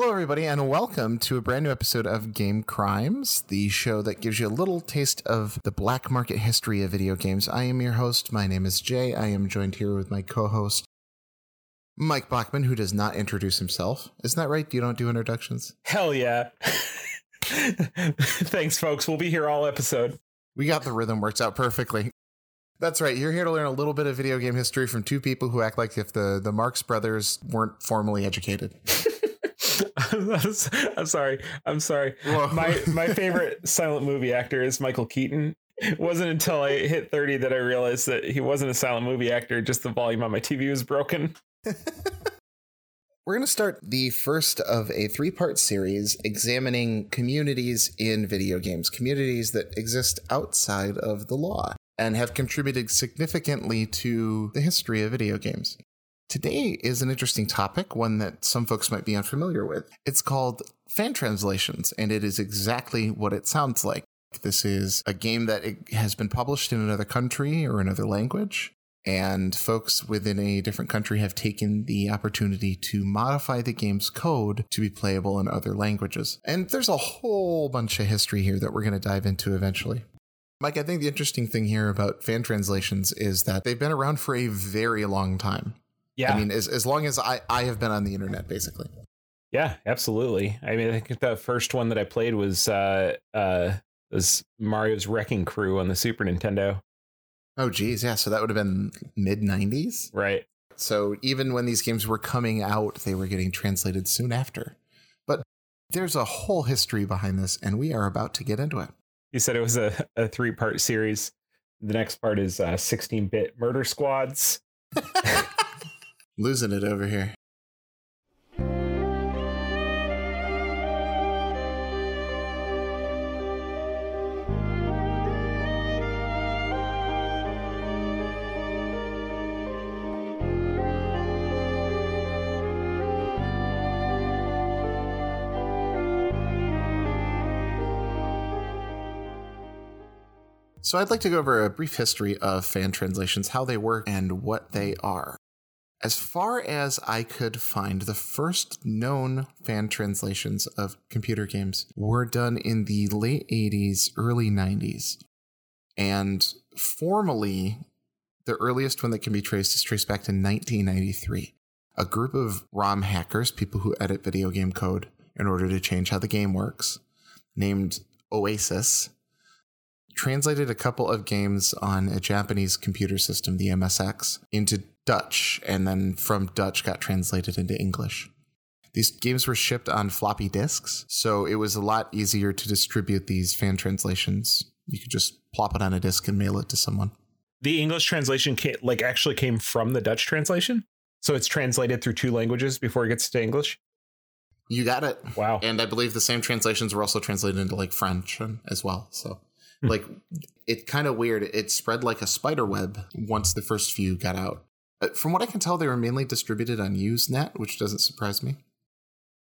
Hello, everybody, and welcome to a brand new episode of Game Crimes, the show that gives you a little taste of the black market history of video games. I am your host. My name is Jay. I am joined here with my co host, Mike Blackman, who does not introduce himself. Isn't that right? You don't do introductions? Hell yeah. Thanks, folks. We'll be here all episode. We got the rhythm worked out perfectly. That's right. You're here to learn a little bit of video game history from two people who act like if the, the Marx brothers weren't formally educated. I'm sorry. I'm sorry. Whoa. My my favorite silent movie actor is Michael Keaton. It wasn't until I hit 30 that I realized that he wasn't a silent movie actor, just the volume on my TV was broken. We're going to start the first of a three part series examining communities in video games, communities that exist outside of the law and have contributed significantly to the history of video games. Today is an interesting topic, one that some folks might be unfamiliar with. It's called fan translations, and it is exactly what it sounds like. This is a game that has been published in another country or another language, and folks within a different country have taken the opportunity to modify the game's code to be playable in other languages. And there's a whole bunch of history here that we're going to dive into eventually. Mike, I think the interesting thing here about fan translations is that they've been around for a very long time. Yeah. I mean, as, as long as I, I have been on the internet, basically. Yeah, absolutely. I mean, I think the first one that I played was uh uh was Mario's Wrecking Crew on the Super Nintendo. Oh geez, yeah. So that would have been mid nineties. Right. So even when these games were coming out, they were getting translated soon after. But there's a whole history behind this, and we are about to get into it. You said it was a, a three part series. The next part is uh, 16 bit murder squads. losing it over here. So, I'd like to go over a brief history of fan translations, how they work, and what they are. As far as I could find, the first known fan translations of computer games were done in the late 80s, early 90s. And formally, the earliest one that can be traced is traced back to 1993. A group of ROM hackers, people who edit video game code in order to change how the game works, named Oasis, translated a couple of games on a Japanese computer system, the MSX, into Dutch, and then from Dutch got translated into English. These games were shipped on floppy disks, so it was a lot easier to distribute these fan translations. You could just plop it on a disk and mail it to someone. The English translation came, like actually came from the Dutch translation, so it's translated through two languages before it gets to English. You got it. Wow. And I believe the same translations were also translated into like French as well. So hmm. like it's kind of weird. It spread like a spider web once the first few got out. Uh, from what I can tell, they were mainly distributed on Usenet, which doesn't surprise me.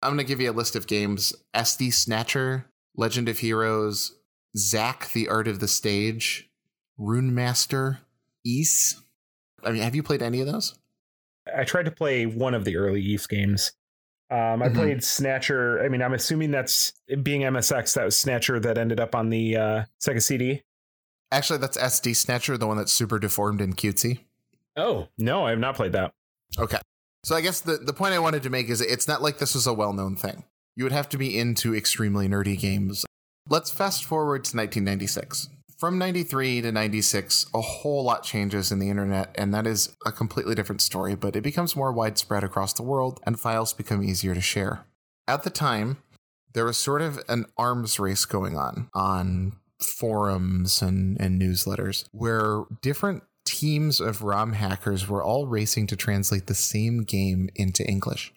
I'm going to give you a list of games SD Snatcher, Legend of Heroes, Xak the Art of the Stage, Rune Master, Ys. I mean, have you played any of those? I tried to play one of the early Ys games. Um, I mm-hmm. played Snatcher. I mean, I'm assuming that's being MSX. That was Snatcher that ended up on the uh, Sega CD. Actually, that's SD Snatcher, the one that's super deformed and cutesy. Oh, no, I have not played that. Okay. So I guess the, the point I wanted to make is it's not like this was a well known thing. You would have to be into extremely nerdy games. Let's fast forward to 1996. From 93 to 96, a whole lot changes in the internet, and that is a completely different story, but it becomes more widespread across the world, and files become easier to share. At the time, there was sort of an arms race going on on forums and, and newsletters where different teams of ROM hackers were all racing to translate the same game into English.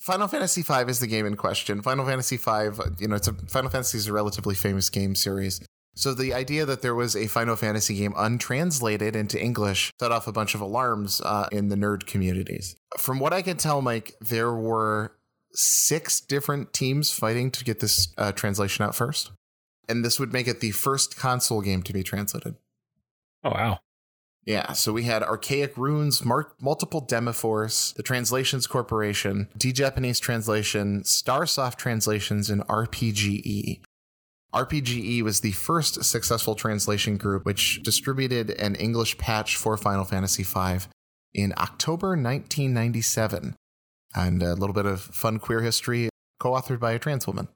Final Fantasy V is the game in question. Final Fantasy V, you know, it's a Final Fantasy is a relatively famous game series. So the idea that there was a Final Fantasy game untranslated into English set off a bunch of alarms uh, in the nerd communities. From what I can tell, Mike, there were six different teams fighting to get this uh, translation out first, and this would make it the first console game to be translated. Oh wow! Yeah, so we had Archaic Runes, Multiple Demiforce, the Translations Corporation, D Japanese Translation, Starsoft Translations, and RPGE. RPGE was the first successful translation group which distributed an English patch for Final Fantasy V in October 1997. And a little bit of fun queer history, co authored by a trans woman.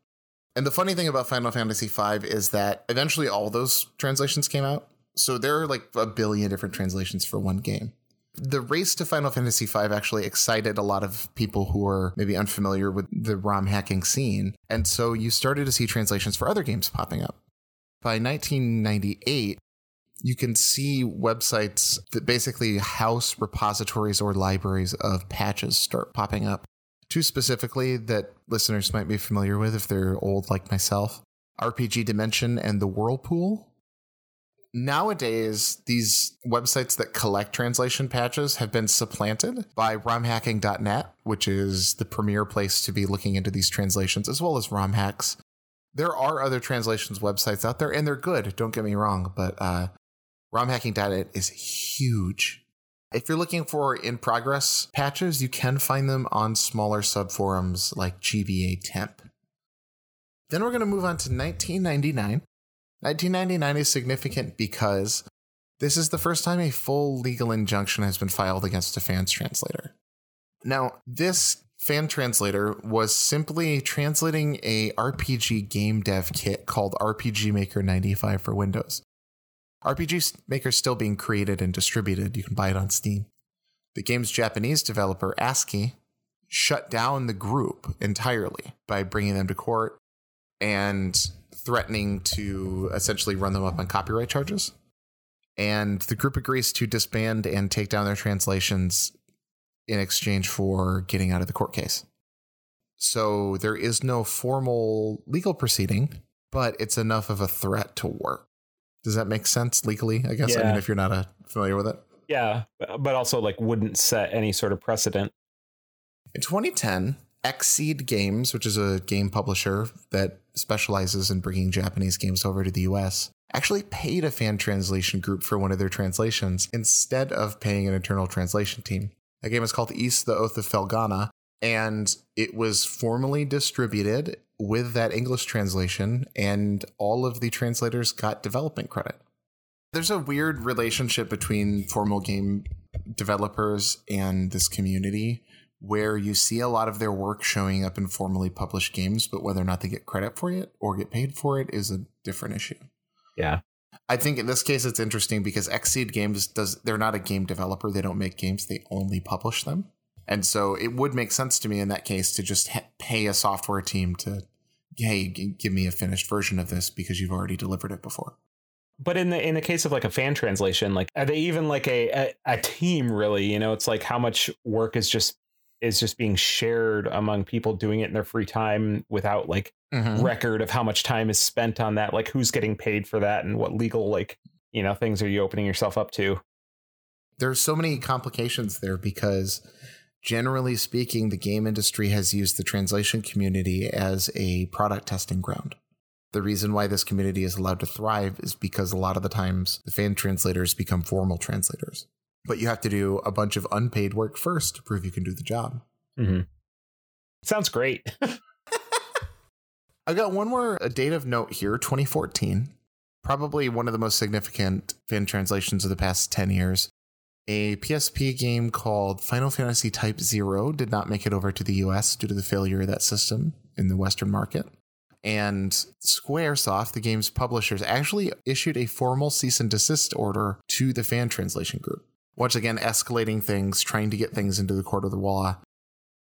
And the funny thing about Final Fantasy V is that eventually all those translations came out. So there are like a billion different translations for one game. The race to Final Fantasy V actually excited a lot of people who were maybe unfamiliar with the ROM hacking scene. And so you started to see translations for other games popping up. By 1998, you can see websites that basically house repositories or libraries of patches start popping up. Two specifically that listeners might be familiar with if they're old like myself RPG Dimension and the Whirlpool Nowadays, these websites that collect translation patches have been supplanted by romhacking.net, which is the premier place to be looking into these translations, as well as romhacks. There are other translations websites out there, and they're good, don't get me wrong, but uh, romhacking.net is huge. If you're looking for in progress patches, you can find them on smaller subforums like GBAtemp. Then we're going to move on to 1999 1999 is significant because this is the first time a full legal injunction has been filed against a fans translator. Now, this fan translator was simply translating a RPG game dev kit called RPG Maker 95 for Windows. RPG Maker is still being created and distributed. You can buy it on Steam. The game's Japanese developer, ASCII, shut down the group entirely by bringing them to court and threatening to essentially run them up on copyright charges. And the group agrees to disband and take down their translations in exchange for getting out of the court case. So there is no formal legal proceeding, but it's enough of a threat to work. Does that make sense legally? I guess. Yeah. I mean, if you're not uh, familiar with it. Yeah, but also like wouldn't set any sort of precedent. In 2010, Xseed Games, which is a game publisher that specializes in bringing Japanese games over to the US, actually paid a fan translation group for one of their translations instead of paying an internal translation team. That game is called Ys the Oath of Felghana, and it was formally distributed with that English translation, and all of the translators got development credit. There's a weird relationship between formal game developers and this community where you see a lot of their work showing up in formally published games, but whether or not they get credit for it or get paid for it is a different issue. Yeah. I think in this case it's interesting because Xseed Games does they're not a game developer, they don't make games, they only publish them. And so it would make sense to me in that case to just ha- pay a software team to hey, g- give me a finished version of this because you've already delivered it before. But in the in the case of like a fan translation, like are they even like a, a, a team really? You know, it's like how much work is just is just being shared among people doing it in their free time without like mm-hmm. record of how much time is spent on that like who's getting paid for that and what legal like you know things are you opening yourself up to? There's so many complications there because generally speaking the game industry has used the translation community as a product testing ground. The reason why this community is allowed to thrive is because a lot of the times the fan translators become formal translators but you have to do a bunch of unpaid work first to prove you can do the job. Mm-hmm. Sounds great. I've got one more a date of note here 2014. Probably one of the most significant fan translations of the past 10 years. A PSP game called Final Fantasy Type Zero did not make it over to the US due to the failure of that system in the Western market. And Squaresoft, the game's publishers, actually issued a formal cease and desist order to the fan translation group once again escalating things, trying to get things into the court of the law.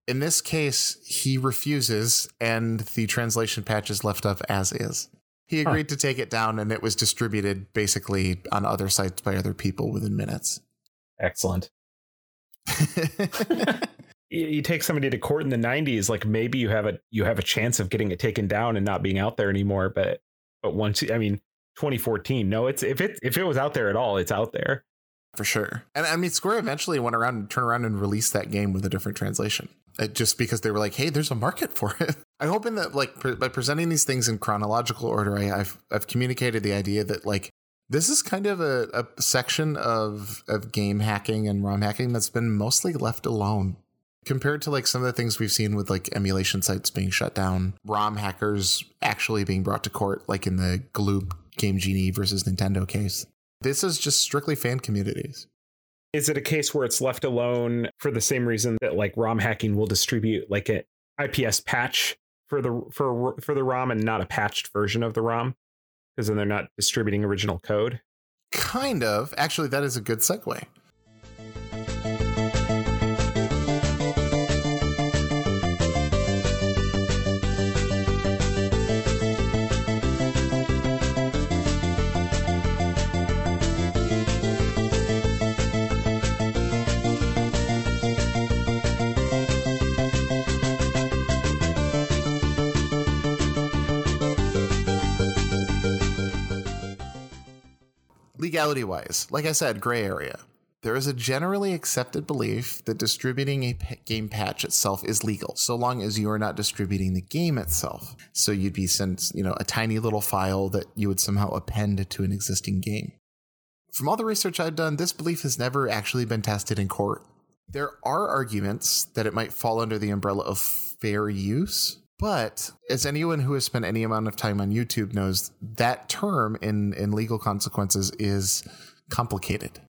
In this case, he refuses, and the translation patch is left up as is. He agreed huh. to take it down, and it was distributed basically on other sites by other people within minutes. Excellent. you take somebody to court in the 90s like maybe you have a you have a chance of getting it taken down and not being out there anymore but but once i mean 2014 no it's if it if it was out there at all it's out there for sure. And I mean, Square eventually went around and turned around and released that game with a different translation, it, just because they were like, "Hey, there's a market for it." I'm hoping that like pre- by presenting these things in chronological order, I, have I've communicated the idea that like This is kind of a, a section of of game hacking and ROM hacking that's been mostly left alone compared to like some of the things we've seen with like emulation sites being shut down, ROM hackers actually being brought to court, like in the Galoob Game Genie versus Nintendo case. This is just strictly fan communities. Is it a case where it's left alone for the same reason that like ROM hacking will distribute like an IPS patch for the for for the ROM and not a patched version of the ROM? Because then they're not distributing original code. Kind of. Actually, that is a good segue. Legality wise, like I said, gray area. There is a generally accepted belief that distributing a game patch itself is legal, so long as you are not distributing the game itself. So you'd be sent, you know, a tiny little file that you would somehow append to an existing game. From all the research I've done, this belief has never actually been tested in court. There are arguments that it might fall under the umbrella of fair use, but as anyone who has spent any amount of time on YouTube knows, that term in, in legal consequences is complicated.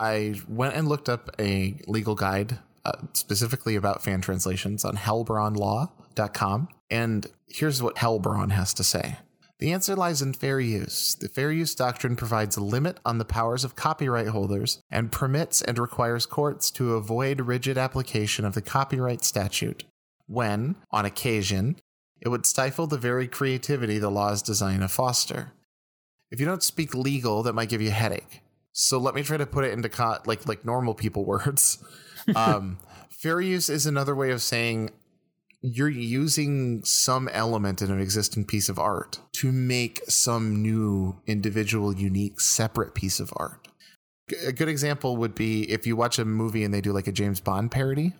I went and looked up a legal guide uh, specifically about fan translations on helbronlaw.com. And here's what Helbron has to say. The answer lies in fair use. The fair use doctrine provides a limit on the powers of copyright holders and permits and requires courts to avoid rigid application of the copyright statute when, on occasion, it would stifle the very creativity the law is designed to foster. If you don't speak legal, that might give you a headache. So let me try to put it into co- like like normal people words. Um, fair use is another way of saying you're using some element in an existing piece of art to make some new individual unique separate piece of art a good example would be if you watch a movie and they do like a james bond parody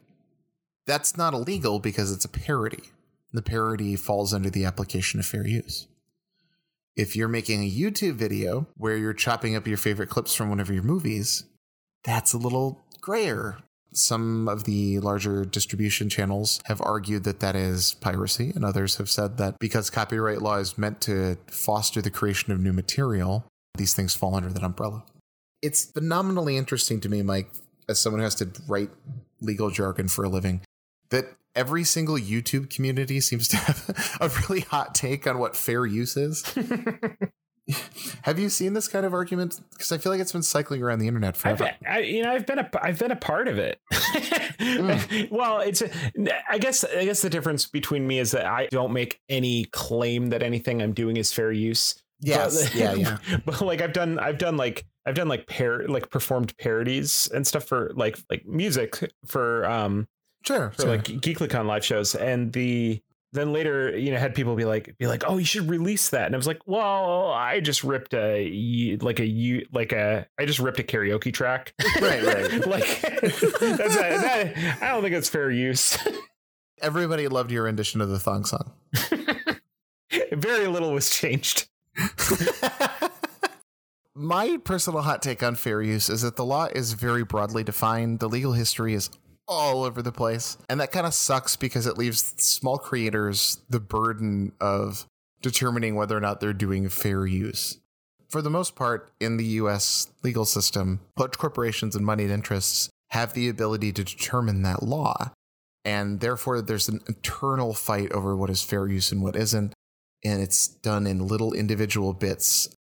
that's not illegal because it's a parody. The parody falls under the application of fair use. If you're making a YouTube video where you're chopping up your favorite clips from one of your movies, that's a little grayer. Some of the larger distribution channels have argued that that is piracy, and others have said that because copyright law is meant to foster the creation of new material, these things fall under that umbrella. It's phenomenally interesting to me, Mike, as someone who has to write legal jargon for a living, that every single YouTube community seems to have a really hot take on what fair use is. have you seen this kind of argument? Because I feel like it's been cycling around the internet forever. I've, I, you know, I've been a, I've been a part of it. mm. Well, it's, I guess, I guess the difference between me is that I don't make any claim that anything I'm doing is fair use. Yes, but, yeah, yeah. But like, I've done, I've done like, I've done like par, like performed parodies and stuff for like, like music for, um, Sure. For sure. like GeeklyCon live shows. And the then later, you know, had people be like, be like, oh, you should release that. And I was like, well, I just ripped a like a you like a I just ripped a karaoke track. right, right. like that's a, that, I don't think it's fair use. Everybody loved your rendition of the thong song. Very little was changed. My personal hot take on fair use is that the law is very broadly defined. The legal history is all over the place. And that kind of sucks because it leaves small creators the burden of determining whether or not they're doing fair use. For the most part, in the US legal system, large corporations and moneyed interests have the ability to determine that law. And therefore, there's an eternal fight over what is fair use and what isn't. And it's done in little individual bits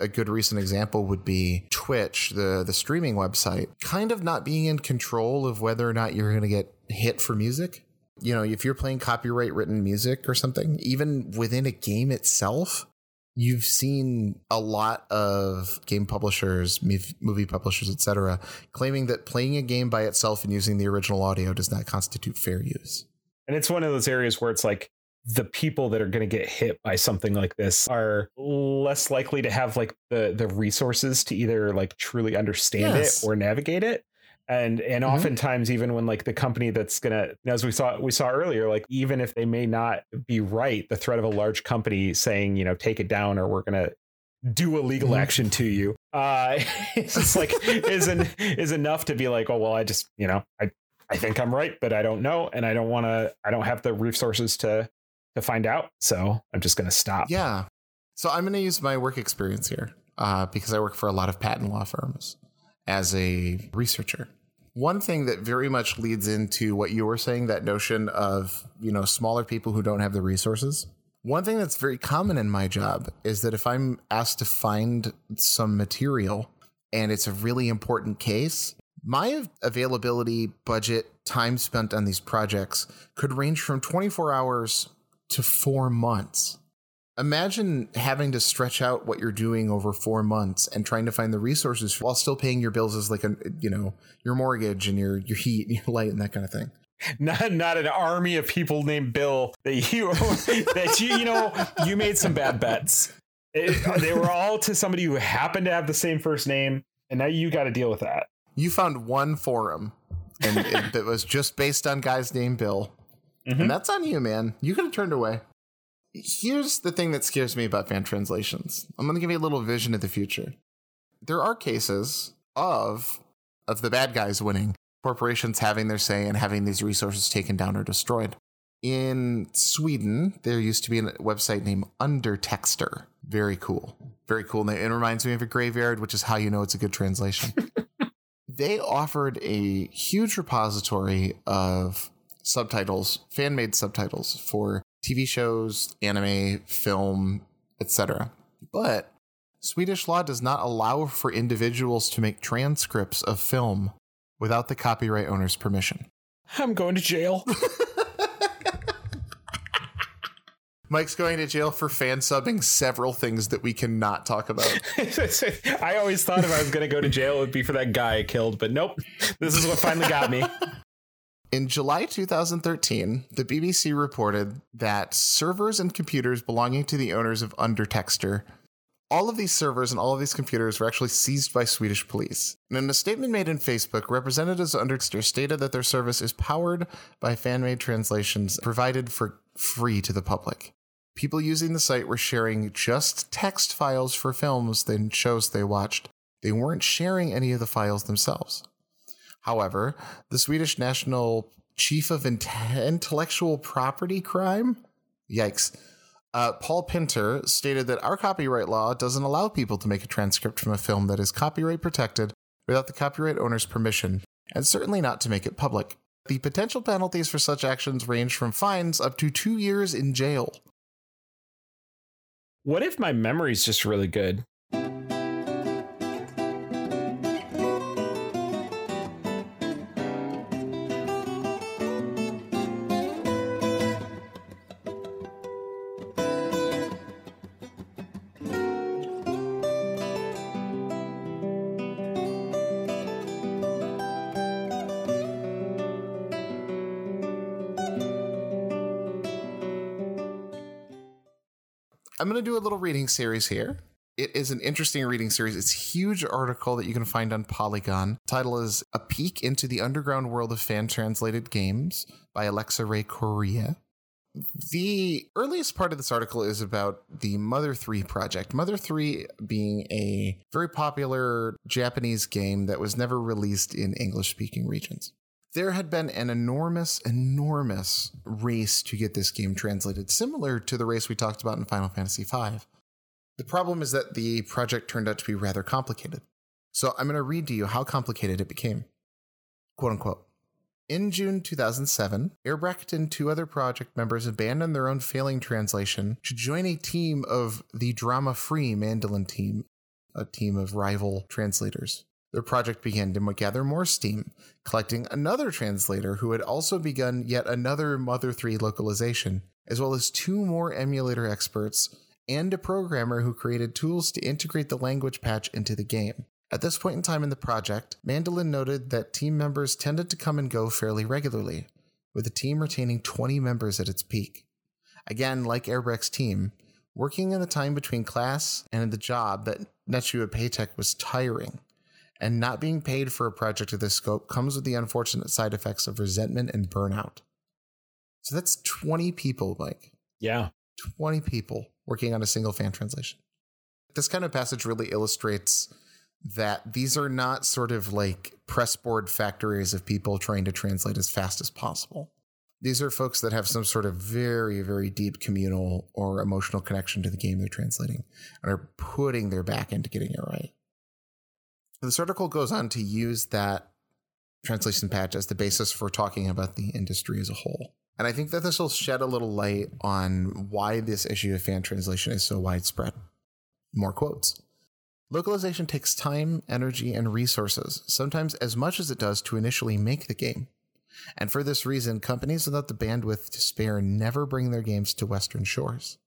a good recent example would be Twitch, the the streaming website, kind of not being in control of whether or not you're going to get hit for music. You know, if you're playing copyright written music or something, even within a game itself, you've seen a lot of game publishers, movie publishers, etc., claiming that playing a game by itself and using the original audio does not constitute fair use. And it's one of those areas where it's like the people that are going to get hit by something like this are less likely to have like the the resources to either like truly understand yes. it or navigate it and and mm-hmm. oftentimes even when like the company that's gonna as we saw we saw earlier like even if they may not be right the threat of a large company saying you know take it down or we're gonna do a legal Mhm. action to you. Uh, it's like isn't is enough to be like, oh well, I just you know I I think I'm right, but I don't know, and I don't want to. I don't have the resources to to find out, so I'm just gonna stop. Yeah. So I'm going to use my work experience here uh, because I work for a lot of patent law firms as a researcher. One thing that very much leads into what you were saying, that notion of, you know, smaller people who don't have the resources. One thing that's very common in my job is that if I'm asked to find some material and it's a really important case, my availability, budget, time spent on these projects could range from 24 hours to four months. Imagine having to stretch out what you're doing over four months and trying to find the resources while still paying your bills as like a you know your mortgage and your your heat and your light and that kind of thing. Not not an army of people named Bill that you that you you know you made some bad bets. It- they were all to somebody who happened to have the same first name, and now you got to deal with that. You found one forum and it, that was just based on guys named Bill, Mhm. and that's on you, man. You could have turned away. Here's the thing that scares me about fan translations. I'm going to give you a little vision of the future. There are cases of of the bad guys winning, corporations having their say and having these resources taken down or destroyed. In Sweden, there used to be a website named Undertexter. Very cool. Very cool. name. It reminds me of a graveyard, which is how you know it's a good translation. they offered a huge repository of subtitles, fan made subtitles for TV shows, anime, film, etc. But Swedish law does not allow for individuals to make transcripts of film without the copyright owner's permission. I'm going to jail. Mike's going to jail for fan subbing several things that we cannot talk about. I always thought if I was going to go to jail, it would be for that guy I killed, but nope. This is what finally got me. In July 2013, the BBC reported that servers and computers belonging to the owners of Undertexter, all of these servers and all of these computers were actually seized by Swedish police. And in a statement made in Facebook, representatives of Undertexter stated that their service is powered by fan-made translations provided for free to the public. People using the site were sharing just text files for films and shows they watched. They weren't sharing any of the files themselves. However, the Swedish National Chief of Inte- Intellectual Property Crime, yikes, uh, Paul Pinter stated that our copyright law doesn't allow people to make a transcript from a film that is copyright protected without the copyright owner's permission, and certainly not to make it public. The potential penalties for such actions range from fines up to two years in jail. What if my memory's just really good? I'm going to do a little reading series here. It is an interesting reading series. It's a huge article that you can find on Polygon. Title is A Peek into the Underground World of Fan Translated Games by Alexa Ray Corriea. The earliest part of this article is about the Mother 3 project. Mother 3 being a very popular Japanese game that was never released in English speaking regions. There had been an enormous, enormous race to get this game translated, similar to the race we talked about in Final Fantasy V. The problem is that the project turned out to be rather complicated. So I'm going to read to you how complicated it became. Quote unquote. In June 2007, Airbrecht and two other project members abandoned their own failing translation to join a team of the drama free Mandelin team, a team of rival translators. Their project began to gather more steam, collecting another translator who had also begun yet another Mother 3 localization, as well as two more emulator experts and a programmer who created tools to integrate the language patch into the game. At this point in time in the project, Mandelin noted that team members tended to come and go fairly regularly, with the team retaining 20 members at its peak. Again, like Airbrecht's team, working in the time between class and the job that Paytech was tiring, and not being paid for a project of this scope comes with the unfortunate side effects of resentment and burnout. So that's 20 people, Mike. Yeah. 20 people working on a single fan translation. this kind of passage really illustrates that these are not sort of like pressboard factories of people trying to translate as fast as possible. These are folks that have some sort of very, very deep communal or emotional connection to the game they're translating and are putting their back into getting it right. This article goes on to use that translation patch as the basis for talking about the industry as a whole. And I think that this will shed a little light on why this issue of fan translation is so widespread. More quotes. Localization takes time, energy, and resources, sometimes as much as it does to initially make the game. And for this reason, companies without the bandwidth to spare never bring their games to Western shores.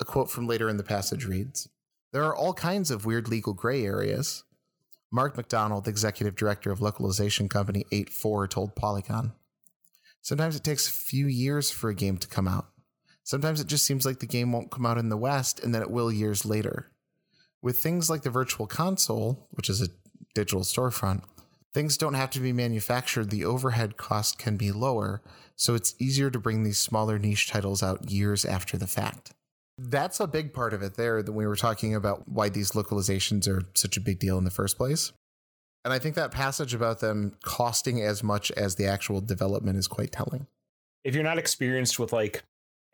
A quote from later in the passage reads There are all kinds of weird legal gray areas. Mark MacDonald, executive director of localization company 84, told Polygon. Sometimes it takes a few years for a game to come out. Sometimes it just seems like the game won't come out in the West and then it will years later. With things like the Virtual Console, which is a digital storefront, things don't have to be manufactured, the overhead cost can be lower, so it's easier to bring these smaller niche titles out years after the fact. That's a big part of it there that we were talking about why these localizations are such a big deal in the first place. And I think that passage about them costing as much as the actual development is quite telling. If you're not experienced with like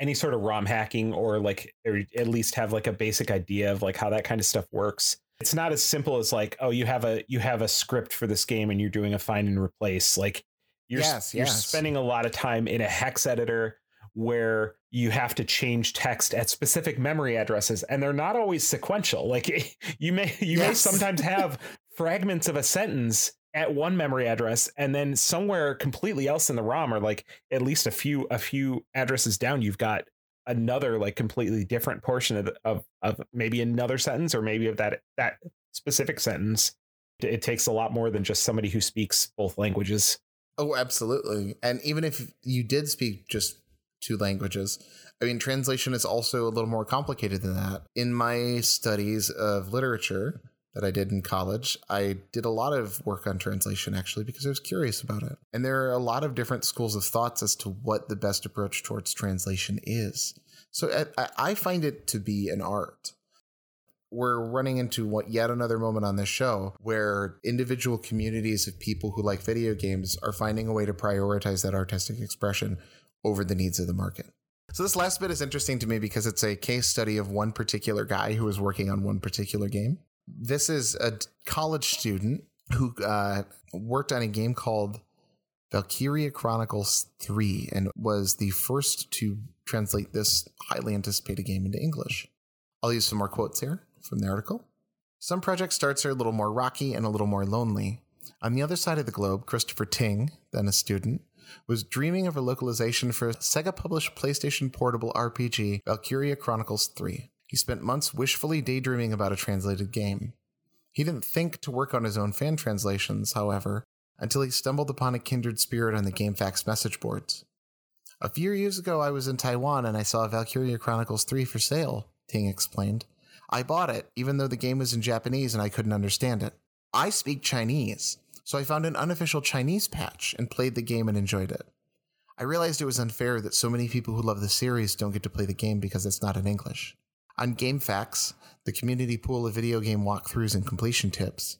any sort of ROM hacking or like or at least have like a basic idea of like how that kind of stuff works. It's not as simple as like, oh, you have a you have a script for this game and you're doing a find and replace. Like you're yes, you're yes. spending a lot of time in a hex editor where you have to change text at specific memory addresses and they're not always sequential. Like you may you may sometimes have fragments of a sentence at one memory address and then somewhere completely else in the ROM or like at least a few a few addresses down you've got another like completely different portion of of of maybe another sentence or maybe of that that specific sentence it, it takes a lot more than just somebody who speaks both languages Oh, absolutely. And even if you did speak just two languages, I mean, translation is also a little more complicated than that. In my studies of literature that I did in college, I did a lot of work on translation actually because I was curious about it. And there are a lot of different schools of thoughts as to what the best approach towards translation is. So I- I, find it to be an art we're running into what yet another moment on this show where individual communities of people who like video games are finding a way to prioritize that artistic expression over the needs of the market. So this last bit is interesting to me because it's a case study of one particular guy who is working on one particular game. This is a college student who uh, worked on a game called Valkyria Chronicles 3 and was the first to translate this highly anticipated game into English. I'll use some more quotes here from the article. Some project starts are a little more rocky and a little more lonely. On the other side of the globe, Christopher Ting, then a student, was dreaming of a localization for a Sega published PlayStation portable RPG, Valkyria Chronicles 3. He spent months wishfully daydreaming about a translated game. He didn't think to work on his own fan translations, however, until he stumbled upon a kindred spirit on the GameFAQs message boards. A few years ago, I was in Taiwan and I saw Valkyria Chronicles 3 for sale, Ting explained. I bought it, even though the game was in Japanese and I couldn't understand it. I speak Chinese, so I found an unofficial Chinese patch and played the game and enjoyed it. I realized it was unfair that so many people who love the series don't get to play the game because it's not in English. On GameFAQs, the community pool of video game walkthroughs and completion tips,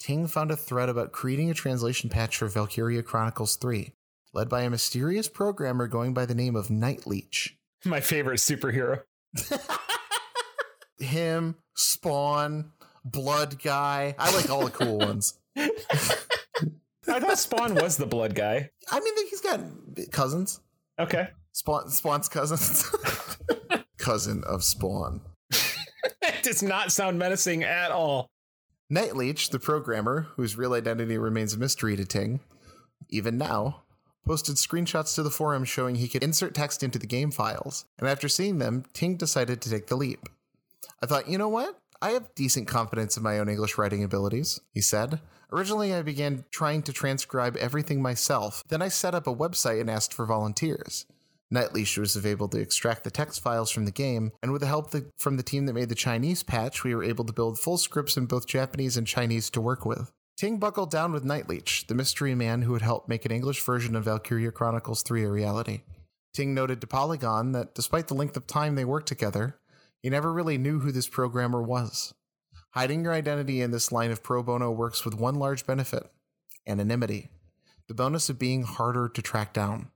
Ting found a thread about creating a translation patch for Valkyria Chronicles 3, led by a mysterious programmer going by the name of Nightleech. my favorite superhero Him, Spawn, Blood Guy. I like all the cool ones. i thought spawn was the blood guy I mean, he's got cousins. okay Spawn, Spawn's cousins. Cousin of Spawn. that does not sound menacing at all Nightleech, the programmer, whose real identity remains a mystery to Ting, even now, posted screenshots to the forum showing he could insert text into the game files, and after seeing them, Ting decided to take the leap. I thought, you know what? I have decent confidence in my own English writing abilities, he said. Originally, I began trying to transcribe everything myself. Then I set up a website and asked for volunteers. Nightleech was able to extract the text files from the game, and with the help the, from the team that made the Chinese patch, we were able to build full scripts in both Japanese and Chinese to work with. Ting buckled down with Nightleech, the mystery man who had helped make an English version of Valkyria Chronicles 3 a reality. Ting noted to Polygon that despite the length of time they worked together, he never really knew who this programmer was. Hiding your identity in this line of pro bono works with one large benefit anonymity, the bonus of being harder to track down.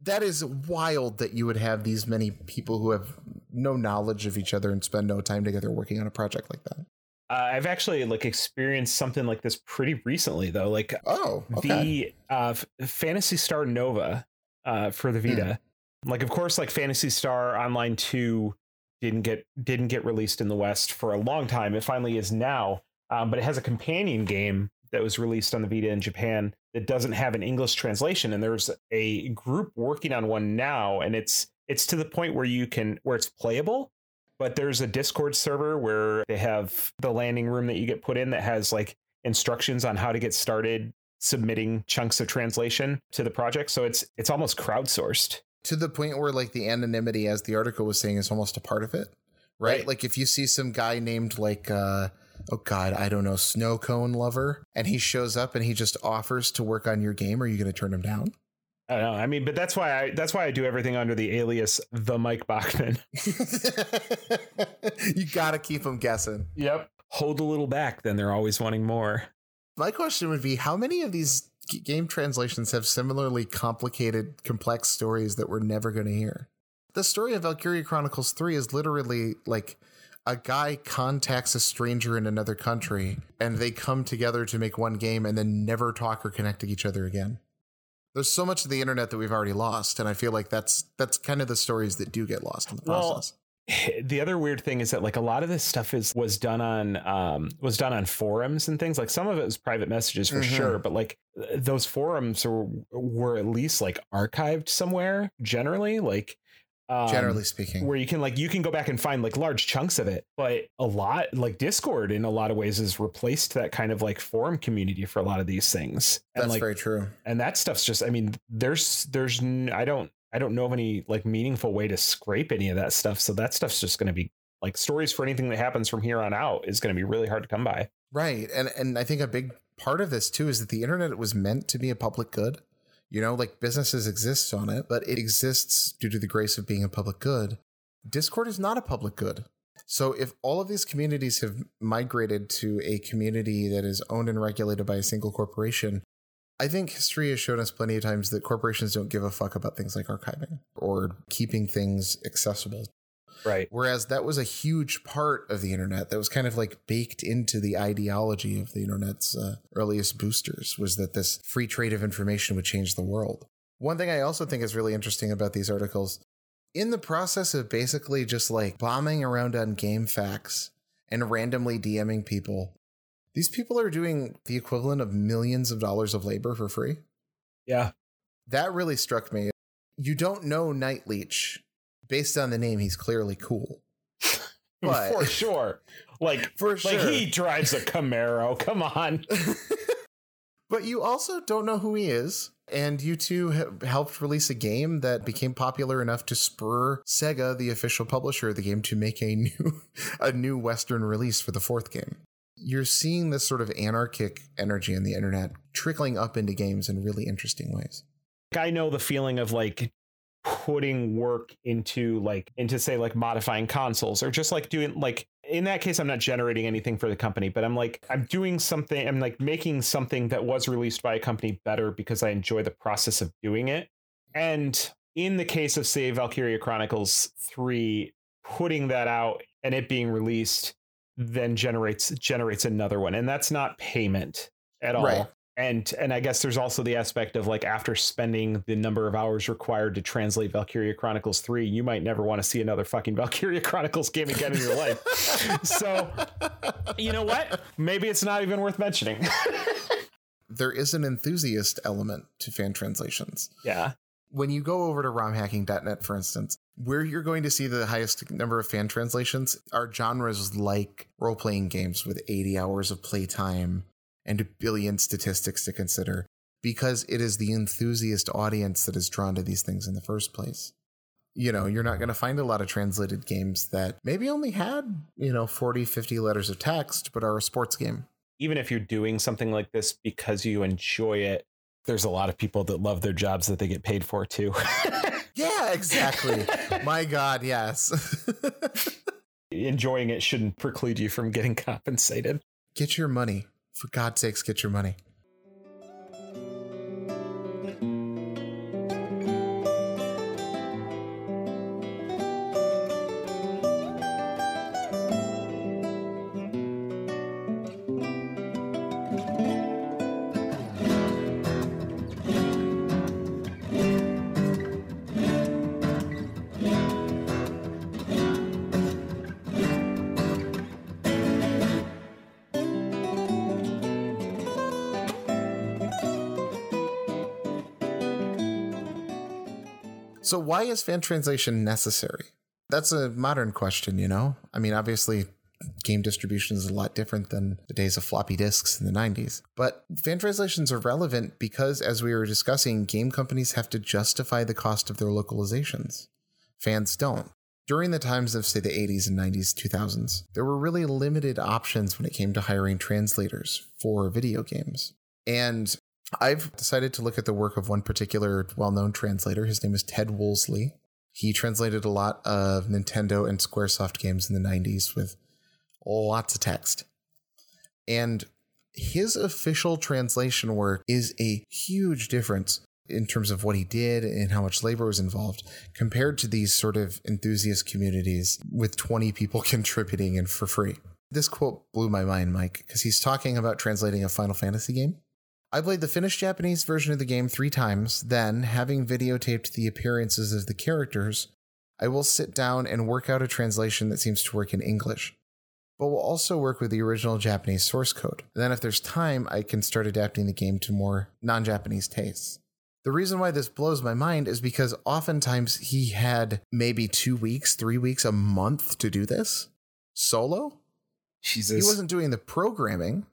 That is wild that you would have these many people who have no knowledge of each other and spend no time together working on a project like that. Uh, I've actually like experienced something like this pretty recently though. Like oh, okay. the uh, Phantasy Star Nova uh, for the Vita. Mm. Like of course, like Phantasy Star Online Two didn't get didn't get released in the West for a long time. It finally is now, um, but it has a companion game that was released on the Vita in Japan that doesn't have an English translation, and there's a group working on one now, and it's it's to the point where you can where it's playable but there's a Discord server where they have the landing room that you get put in that has like instructions on how to get started submitting chunks of translation to the project. So it's it's almost crowdsourced. To the point where like the anonymity, as the article was saying, is almost a part of it. Right? right. Like if you see some guy named like uh oh god, I don't know, snow cone lover, and he shows up and he just offers to work on your game, are you gonna turn him down? I don't know. I mean, but that's why I that's why I do everything under the alias the Mike Bachman. you got to keep them guessing. Yep. Hold a little back, then they're always wanting more. My question would be how many of these game translations have similarly complicated, complex stories that we're never going to hear? The story of Valkyria Chronicles 3 is literally like a guy contacts a stranger in another country and they come together to make one game and then never talk or connect to each other again there's so much of the internet that we've already lost and i feel like that's that's kind of the stories that do get lost in the process the other weird thing is that like a lot of this stuff is was done on um was done on forums and things. Like some of it was private messages for mm-hmm. sure but like those forums were were at least like archived somewhere generally like um, generally speaking. where you can like you can go back and find like large chunks of it but a lot like discord in a lot of ways has replaced that kind of like forum community for a lot of these things. And that's like, very true. and that stuff's just i mean there's there's i don't i don't know of any like meaningful way to scrape any of that stuff so that stuff's just going to be like stories for anything that happens from here on out is going to be really hard to come by right and and i think a big part of this too is that the internet was meant to be a public good you know, like businesses exist on it, but it exists due to the grace of being a public good. Discord is not a public good. So if all of these communities have migrated to a community that is owned and regulated by a single corporation, I think history has shown us plenty of times that corporations don't give a fuck about things like archiving or keeping things accessible Right. Whereas that was a huge part of the internet that was kind of like baked into the ideology of the internet's uh, earliest boosters was that this free trade of information would change the world. One thing I also think is really interesting about these articles in the process of basically just like bombing around on GameFAQs and randomly DMing people, these people are doing the equivalent of millions of dollars of labor for free. Yeah. That really struck me. You don't know Night Leech based on the name, he's clearly cool. But, for sure. Like for sure. Like he drives a Camaro. Come on. but you also don't know who he is. And you two helped release a game that became popular enough to spur Sega, the official publisher of the game, to make a new a new Western release for the fourth game. You're seeing this sort of anarchic energy in the internet trickling up into games in really interesting ways. I know the feeling of like putting work into like into say like modifying consoles or just like doing like in that case i'm not generating anything for the company but i'm like i'm doing something i'm like making something that was released by a company better because i enjoy the process of doing it and in the case of say valkyria chronicles 3 putting that out and it being released then generates generates another one and that's not payment at all right and and I guess there's also the aspect of like after spending the number of hours required to translate Valkyria Chronicles 3, you might never want to see another fucking Valkyria Chronicles game again in your life. so, you know what? Maybe it's not even worth mentioning. there is an enthusiast element to fan translations. Yeah. When you go over to romhacking.net, for instance, where you're going to see the highest number of fan translations are genres like role playing games with 80 hours of playtime and a billion statistics to consider because it is the enthusiast audience that is drawn to these things in the first place. You know, you're not going to find a lot of translated games that maybe only had, you know, 40, 50 letters of text, but are a sports game. Even if you're doing something like this because you enjoy it, there's a lot of people that love their jobs that they get paid for too. yeah, exactly. My God, yes. enjoying it shouldn't preclude you from getting compensated. Get your money. For God's sakes, get your money. So, why is fan translation necessary? That's a modern question, you know? I mean, obviously, game distribution is a lot different than the days of floppy disks in the 90s. But fan translations are relevant because, as we were discussing, game companies have to justify the cost of their localizations. Fans don't. During the times of, say, the 80s and 90s, 2000s, there were really limited options when it came to hiring translators for video games. And I've decided to look at the work of one particular well known translator. His name is Ted Woolsey. He translated a lot of Nintendo and Squaresoft games in the 90s with lots of text. And his official translation work is a huge difference in terms of what he did and how much labor was involved compared to these sort of enthusiast communities with 20 people contributing and for free. This quote blew my mind, Mike, because he's talking about translating a Final Fantasy game. I played the finished Japanese version of the game three times, then, having videotaped the appearances of the characters, I will sit down and work out a translation that seems to work in English, but will also work with the original Japanese source code. And then, if there's time, I can start adapting the game to more non Japanese tastes. The reason why this blows my mind is because oftentimes he had maybe two weeks, three weeks, a month to do this solo. Jesus. He wasn't doing the programming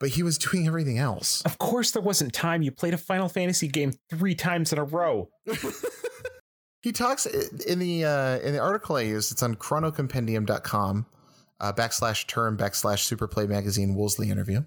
but he was doing everything else. Of course, there wasn't time. You played a Final Fantasy game three times in a row. he talks in the uh, in the article I used. It's on chronocompendium.com uh, backslash term backslash superplay magazine Woolsey interview.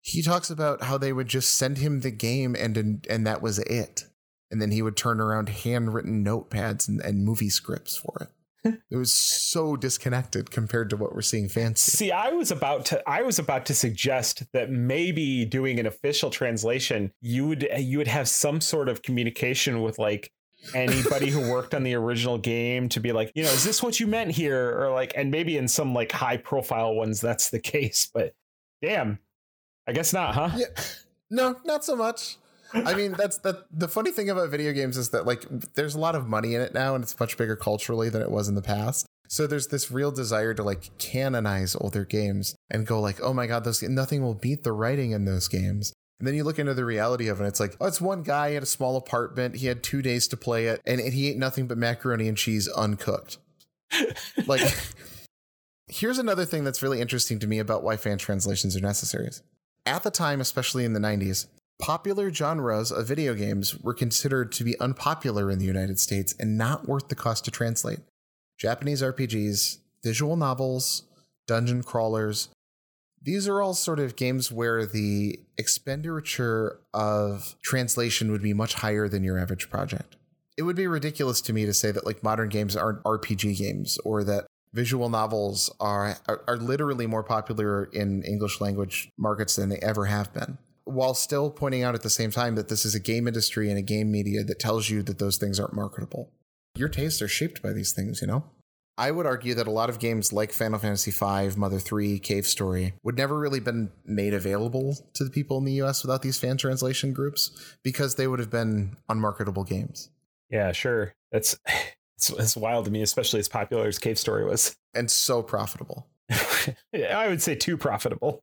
He talks about how they would just send him the game and and that was it, and then he would turn around handwritten notepads and, and movie scripts for it it was so disconnected compared to what we're seeing fancy. See, I was about to I was about to suggest that maybe doing an official translation, you would you would have some sort of communication with like anybody who worked on the original game to be like, you know, is this what you meant here? Or like, and maybe in some like high profile ones that's the case, but damn, I guess not, huh? Yeah. No, not so much. I mean, that's the the funny thing about video games is that like there's a lot of money in it now, and it's much bigger culturally than it was in the past. So there's this real desire to like canonize older games and go like, oh my god, those nothing will beat the writing in those games. And then you look into the reality of it, it's like, oh, it's one guy in a small apartment. He had two days to play it, and he ate nothing but macaroni and cheese uncooked. like, here's another thing that's really interesting to me about why fan translations are necessary. At the time, especially in the 90s, popular genres of video games were considered to be unpopular in the United States and not worth the cost to translate. Japanese RPGs, visual novels, dungeon crawlers, these are all sort of games where the expenditure of translation would be much higher than your average project. It would be ridiculous to me to say that like modern games aren't RPG games or that visual novels are, are, are literally more popular in English language markets than they ever have been while still pointing out at the same time that this is a game industry and a game media that tells you that those things aren't marketable. Your tastes are shaped by these things, you know? I would argue that a lot of games like Final Fantasy V, Mother 3, Cave Story would never really been made available to the people in the US without these fan translation groups because they would have been unmarketable games. Yeah, sure. That's it's, it's wild to me, especially as popular as Cave Story was. And so profitable. I would say too profitable.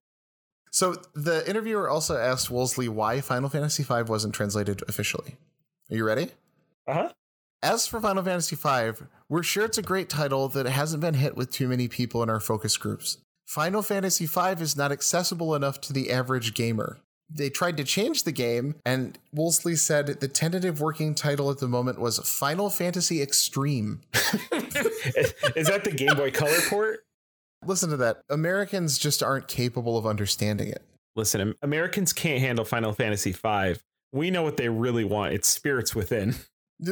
So the interviewer also asked Woolsey why Final Fantasy V wasn't translated officially. Are you ready? Uh huh. As for Final Fantasy V, we're sure it's a great title that hasn't been hit with too many people in our focus groups. Final Fantasy V is not accessible enough to the average gamer. They tried to change the game, and Woolsey said the tentative working title at the moment was Final Fantasy Extreme. is that the Game Boy Color port? Listen to that. Americans just aren't capable of understanding it. Listen, Americans can't handle Final Fantasy V. We know what they really want. It's spirits within.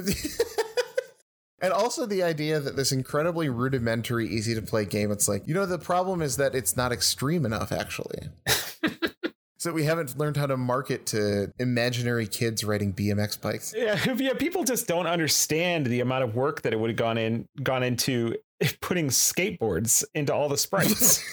And also the idea that this incredibly rudimentary, easy to play game, it's like, you know, the problem is that it's not extreme enough, actually. so we haven't learned how to market to imaginary kids riding BMX bikes. Yeah, yeah, people just don't understand the amount of work that it would have gone in gone into putting skateboards into all the sprites.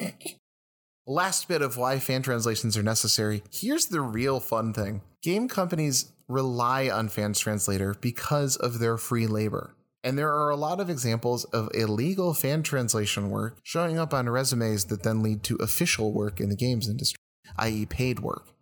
Last bit of why fan translations are necessary. Here's the real fun thing. Game companies rely on fans translator because of their free labor. And there are a lot of examples of illegal fan translation work showing up on resumes that then lead to official work in the games industry, i.e., paid work,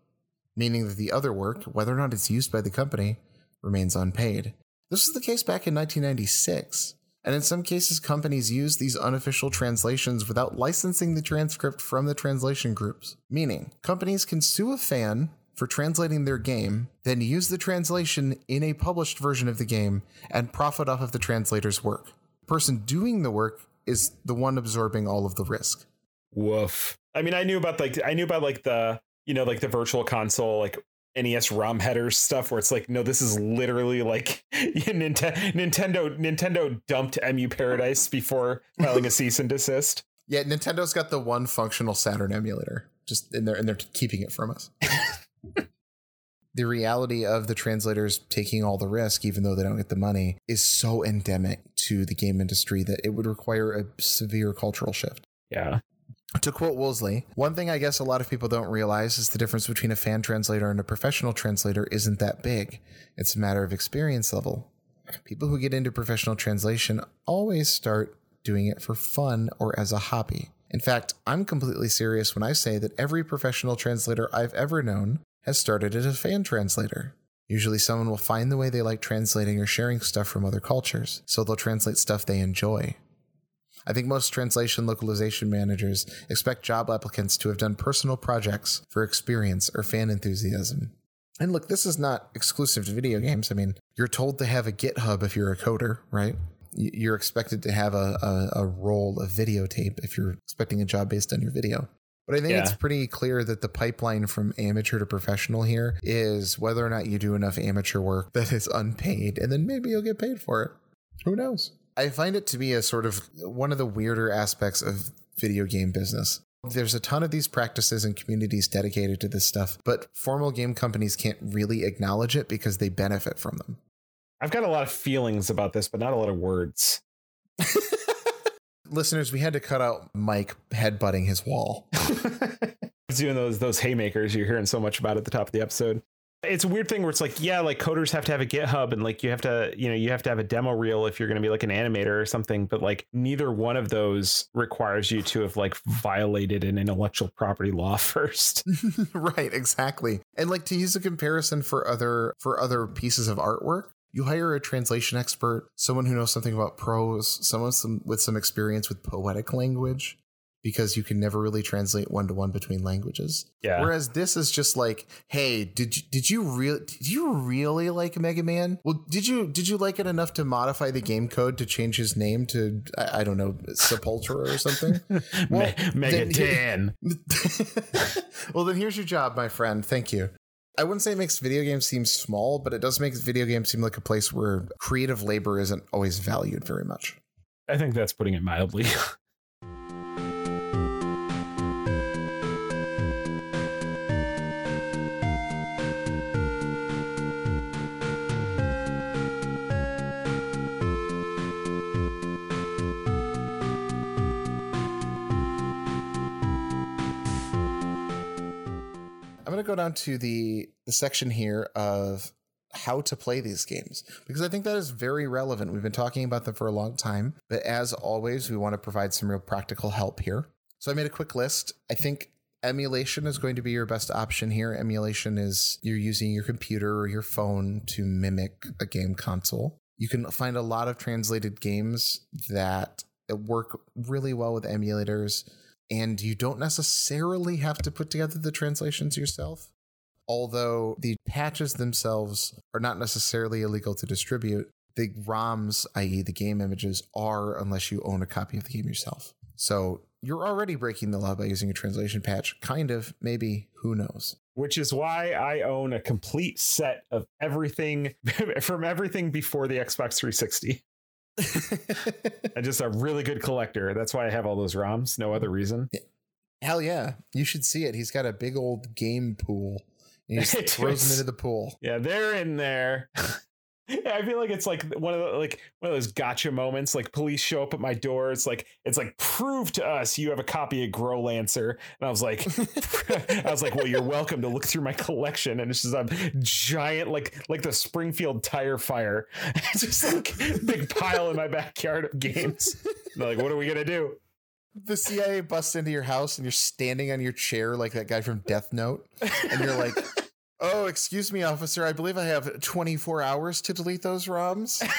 meaning that the other work, whether or not it's used by the company, remains unpaid. This was the case back in 1996. And in some cases, companies use these unofficial translations without licensing the transcript from the translation groups. Meaning, companies can sue a fan for translating their game, then use the translation in a published version of the game and profit off of the translator's work. The person doing the work is the one absorbing all of the risk. Woof. I mean, I knew about like I knew about like the you know like the virtual console like NES ROM headers stuff where it's like, no, this is literally like Nintendo Nintendo Nintendo dumped EmuParadise before filing a cease and desist. Yeah, Nintendo's got the one functional Saturn emulator, just in there, and they're keeping it from us. the reality of the translators taking all the risk, even though they don't get the money, is so endemic to the game industry that it would require a severe cultural shift. Yeah. To quote Woolsey, one thing I guess a lot of people don't realize is the difference between a fan translator and a professional translator isn't that big. It's a matter of experience level. People who get into professional translation always start doing it for fun or as a hobby. In fact, I'm completely serious when I say that every professional translator I've ever known has started as a fan translator. Usually, someone will find the way they like translating or sharing stuff from other cultures, so they'll translate stuff they enjoy. I think most translation localization managers expect job applicants to have done personal projects for experience or fan enthusiasm. And look, this is not exclusive to video games. I mean, you're told to have a GitHub if you're a coder, right? You're expected to have a, a, a roll of videotape if you're expecting a job based on your video. But I think yeah. it's pretty clear that the pipeline from amateur to professional here is whether or not you do enough amateur work that is unpaid, and then maybe you'll get paid for it. Who knows? I find it to be a sort of one of the weirder aspects of video game business. There's a ton of these practices and communities dedicated to this stuff, but formal game companies can't really acknowledge it because they benefit from them. I've got a lot of feelings about this, but not a lot of words. Listeners, we had to cut out Mike headbutting his wall. Doing those those haymakers you're hearing so much about at the top of the episode it's a weird thing where it's like yeah like coders have to have a github and like you have to you know you have to have a demo reel if you're going to be like an animator or something but like neither one of those requires you to have like violated an intellectual property law first. Right exactly. And like to use a comparison for other for other pieces of artwork you hire a translation expert someone who knows something about prose someone some, with some experience with poetic language because you can never really translate one to one between languages. Yeah. Whereas this is just like, hey, did you did you really did you really like Mega Man? Well, did you did you like it enough to modify the game code to change his name to I, I don't know Sepultura or something? Well, Mega Dan. well, then here's your job, my friend. Thank you. I wouldn't say it makes video games seem small, but it does make video games seem like a place where creative labor isn't always valued very much. I think that's putting it mildly. going to go down to the the section here of how to play these games because I think that is very relevant. We've been talking about them for a long time, but as always, we want to provide some real practical help here. So I made a quick list. I think emulation is going to be your best option here. Emulation is you're using your computer or your phone to mimic a game console. You can find a lot of translated games that work really well with emulators and you don't necessarily have to put together the translations yourself. Although the patches themselves are not necessarily illegal to distribute, the ROMs, i.e., the game images, are unless you own a copy of the game yourself. So you're already breaking the law by using a translation patch. Kind of, maybe, who knows? Which is why I own a complete set of everything from everything before the Xbox 360. I'm just a really good collector. That's why I have all those ROMs. No other reason. Hell yeah. You should see it. He's got a big old game pool. And he just throws them into the pool. Yeah, they're in there. I feel like it's like one of the like one of those gotcha moments. Like police show up at my door. It's like it's like prove to us you have a copy of Growlancer. And I was like, I was like, well, you're welcome to look through my collection. And it's just a giant like like the Springfield tire fire. It's just like big pile in my backyard of games. They're like, what are we gonna do? The CIA busts into your house and you're standing on your chair like that guy from Death Note, and you're like. Oh, excuse me, officer. I believe I have 24 hours to delete those ROMs.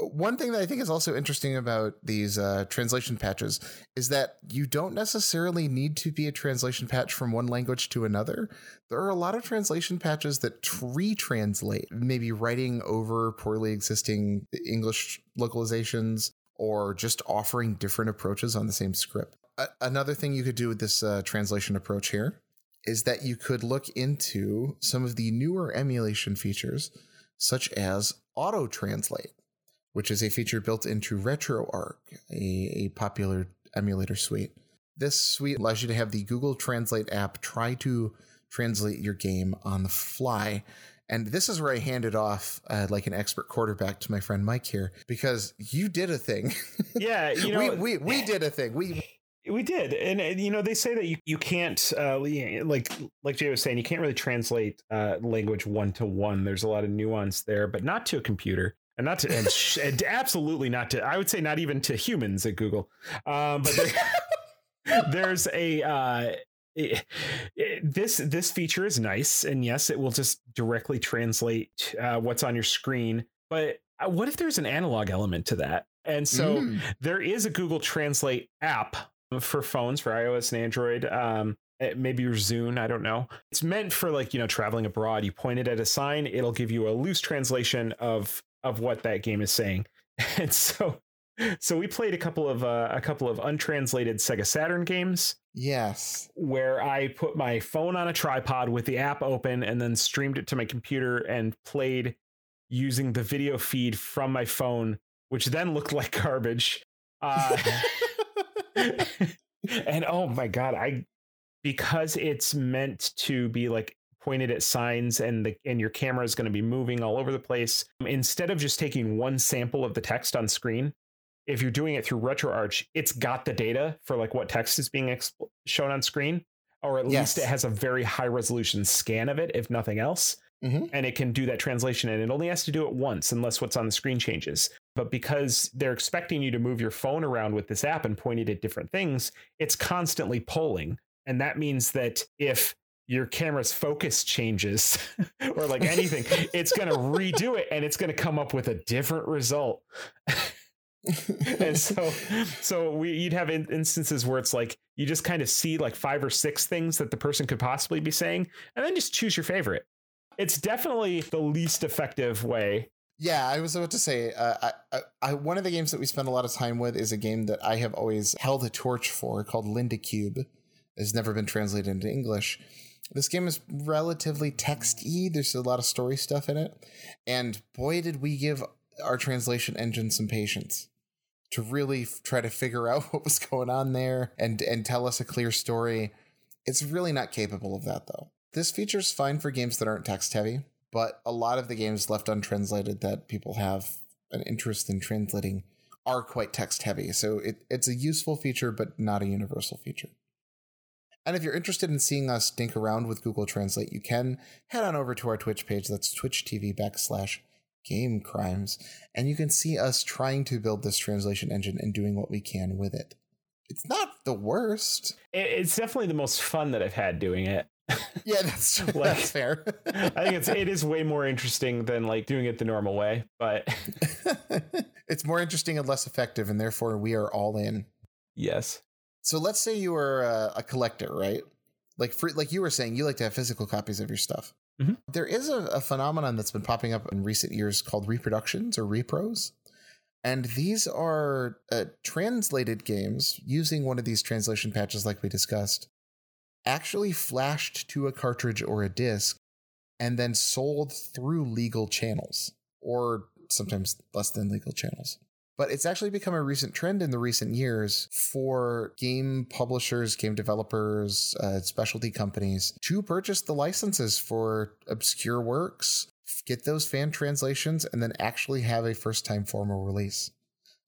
One thing that I think is also interesting about these uh, translation patches is that you don't necessarily need to be a translation patch from one language to another. There are a lot of translation patches that retranslate, maybe writing over poorly existing English localizations or just offering different approaches on the same script. A- another thing you could do with this uh, translation approach here is that you could look into some of the newer emulation features, such as auto translate, which is a feature built into RetroArch, a, a popular emulator suite. This suite allows you to have the Google Translate app try to translate your game on the fly. And this is where I handed off uh, like an expert quarterback to my friend Mike here because you did a thing. Yeah, you know, we, we we did a thing. We We did, and, and you know they say that you you can't uh, like like Jay was saying you can't really translate uh, language one to one. There's a lot of nuance there, but not to a computer, and not to and, sh- and absolutely not to. I would say not even to humans at Google. Um, but there, there's a uh, it, it, this this feature is nice, and yes, it will just directly translate uh, what's on your screen. But uh, what if there's an analog element to that? And so Mm. there is a Google Translate app for phones for iOS and Android. Um, maybe your Zune, I don't know. It's meant for like you know traveling abroad. You point it at a sign, it'll give you a loose translation of of what that game is saying. And so, so we played a couple of uh, a couple of untranslated Sega Saturn games yes. where I put my phone on a tripod with the app open and then streamed it to my computer and played using the video feed from my phone, which then looked like garbage. Uh, and oh my god, I because it's meant to be like pointed at signs and the and your camera is going to be moving all over the place. Um, instead of just taking one sample of the text on screen, if you're doing it through RetroArch, it's got the data for like what text is being exp- shown on screen, or at Yes. least it has a very high resolution scan of it, if nothing else. Mhm. And it can do that translation, and it only has to do it once unless what's on the screen changes. But because they're expecting you to move your phone around with this app and point it at different things, it's constantly polling. And that means that if your camera's focus changes or like anything, it's going to redo it and it's going to come up with a different result. and so so we you'd have in, instances where it's like you just kind of see like five or six things that the person could possibly be saying and then just choose your favorite it's definitely the least effective way Yeah, I was about to say, uh, I, I, one of the games that we spend a lot of time with is a game that I have always held a torch for called Linda Cube. It's never been translated into English. This game is relatively text-y. There's a lot of story stuff in it, and boy, did we give our translation engine some patience to really f- try to figure out what was going on there and and tell us a clear story. It's really not capable of that though. This feature's fine for games that aren't text heavy but a lot of the games left untranslated that people have an interest in translating are quite text heavy. So it, it's a useful feature, but not a universal feature. And if you're interested in seeing us dink around with Google Translate, you can head on over to our Twitch page. That's Twitch TV backslash game crimes. And you can see us trying to build this translation engine and doing what we can with it. It's not the worst. It's definitely the most fun that i've had doing it Yeah, that's, Like- that's fair. i think it's it is way more interesting than like doing it the normal way but it's more interesting and less effective, and therefore we are all in. yes So let's say you are a, a collector, right? Like for, like you were saying, you like to have physical copies of your stuff. Mhm. There is a, a phenomenon that's been popping up in recent years called reproductions or repros. And these are uh, translated games using one of these translation patches, like we discussed, actually flashed to a cartridge or a disc and then sold through legal channels or sometimes less than legal channels. But it's actually become a recent trend in the recent years for game publishers, game developers, uh, specialty companies to purchase the licenses for obscure works, get those fan translations, and then actually have a first time formal release.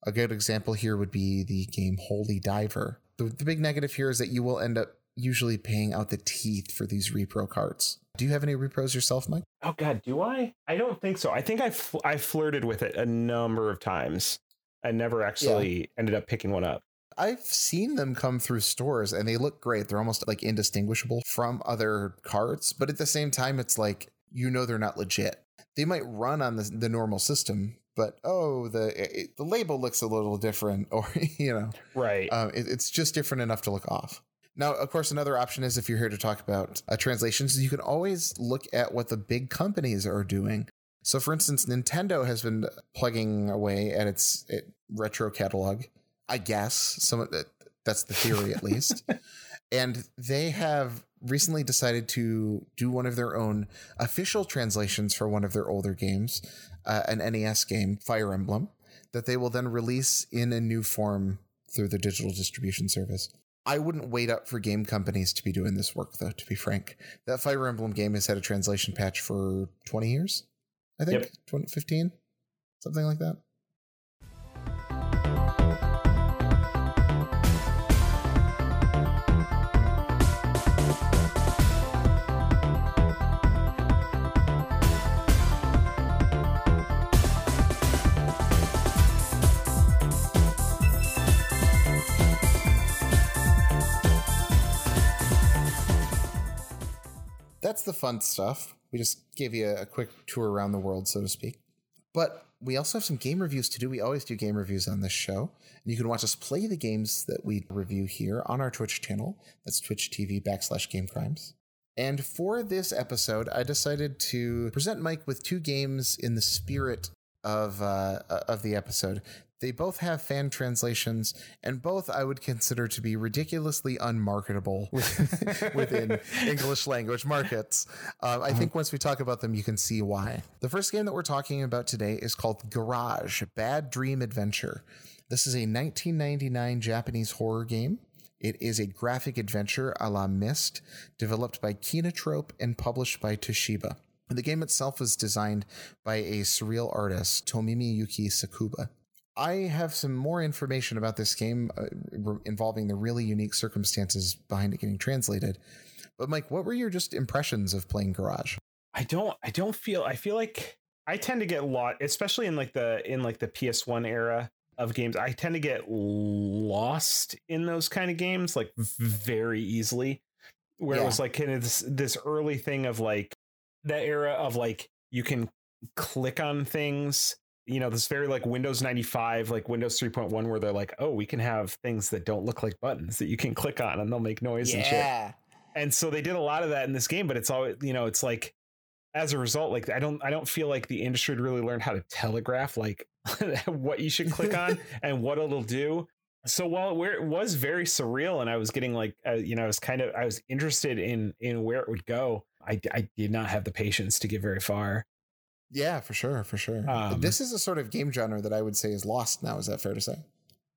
A good example here would be the game Holy Diver. The, the big negative here is that you will end up usually paying out the teeth for these repro cards. Do you have any repros yourself, Mike? Oh God, do I? I don't think so. I think I fl- I flirted with it a number of times. I never actually yeah. ended up picking one up. I've seen them come through stores and they look great. They're almost like indistinguishable from other cards, but at the same time, it's like you know they're not legit. They might run on the, the normal system, but oh, the it, the label looks a little different, or you know, right? Um, it, it's just different enough to look off. Now, of course, another option is if you're here to talk about uh, translations, you can always look at what the big companies are doing. So, for instance, Nintendo has been plugging away at its it, retro catalog. I guess some of that's the theory, at least. and they have recently decided to do one of their own official translations for one of their older games, uh, an NES game, Fire Emblem, that they will then release in a new form through the digital distribution service. I wouldn't wait up for game companies to be doing this work, though, to be frank. That Fire Emblem game has had a translation patch for 20 years, I think, yep. 2015, something like that. That's the fun stuff. We just gave you a quick tour around the world, so to speak. But we also have some game reviews to do. We always do game reviews on this show. And you can watch us play the games that we review here on our Twitch channel. That's Twitch TV backslash game crimes. And for this episode, I decided to present Mike with two games in the spirit of uh, of the episode. They both have fan translations, and both I would consider to be ridiculously unmarketable within English language markets. Uh, I think once we talk about them, you can see why. The first game that we're talking about today is called Garage Bad Dream Adventure. This is a 1999 Japanese horror game. It is a graphic adventure a la Myst, developed by Kinotrope and published by Toshiba. The game itself was designed by a surreal artist, Tomomi Yuki Sakuba. I have some more information about this game uh, involving the really unique circumstances behind it getting translated. But Mike, what were your just impressions of playing Garage? I don't I don't feel I feel like I tend to get lost, especially in like the in like the PS1 era of games. I tend to get lost in those kind of games like very easily. Where yeah. it was like kind of this this early thing of like that era of like you can click on things you know this very like windows 95 like windows 3.1 where they're like oh we can have things that don't look like buttons that you can click on and they'll make noise yeah. and shit. And so they did a lot of that in this game but it's always you know it's like as a result like i don't i don't feel like the industry really learned how to telegraph like what you should click on and what it'll do. So while where it was very surreal and i was getting like uh, you know i was kind of i was interested in in where it would go i i did not have the patience to get very far yeah, for sure, for sure. Um, this is a sort of game genre that I would say is lost now. Is that fair to say?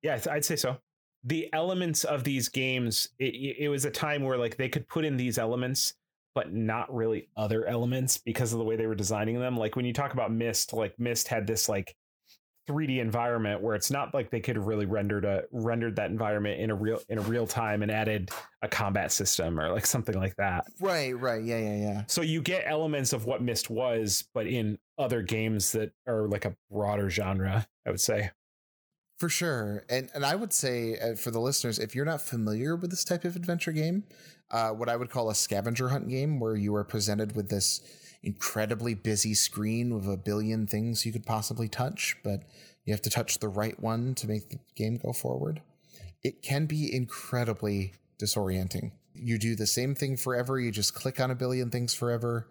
Yeah, I'd say so. The elements of these games, it, it was a time where like they could put in these elements, but not really other elements because of the way they were designing them. Like when you talk about Myst, like Myst had this like 3D environment where it's not like they could have really rendered a rendered that environment in a real in a real time and added a combat system or like something like that. Right, right. Yeah, yeah, yeah. So you get elements of what Myst was, but in other games that are like a broader genre, I would say. For sure. And and I would say uh, for the listeners, if you're not familiar with this type of adventure game, uh, what I would call a scavenger hunt game where you are presented with this incredibly busy screen with a billion things you could possibly touch, but you have to touch the right one to make the game go forward. It can be incredibly disorienting. You do the same thing forever, you just click on a billion things forever.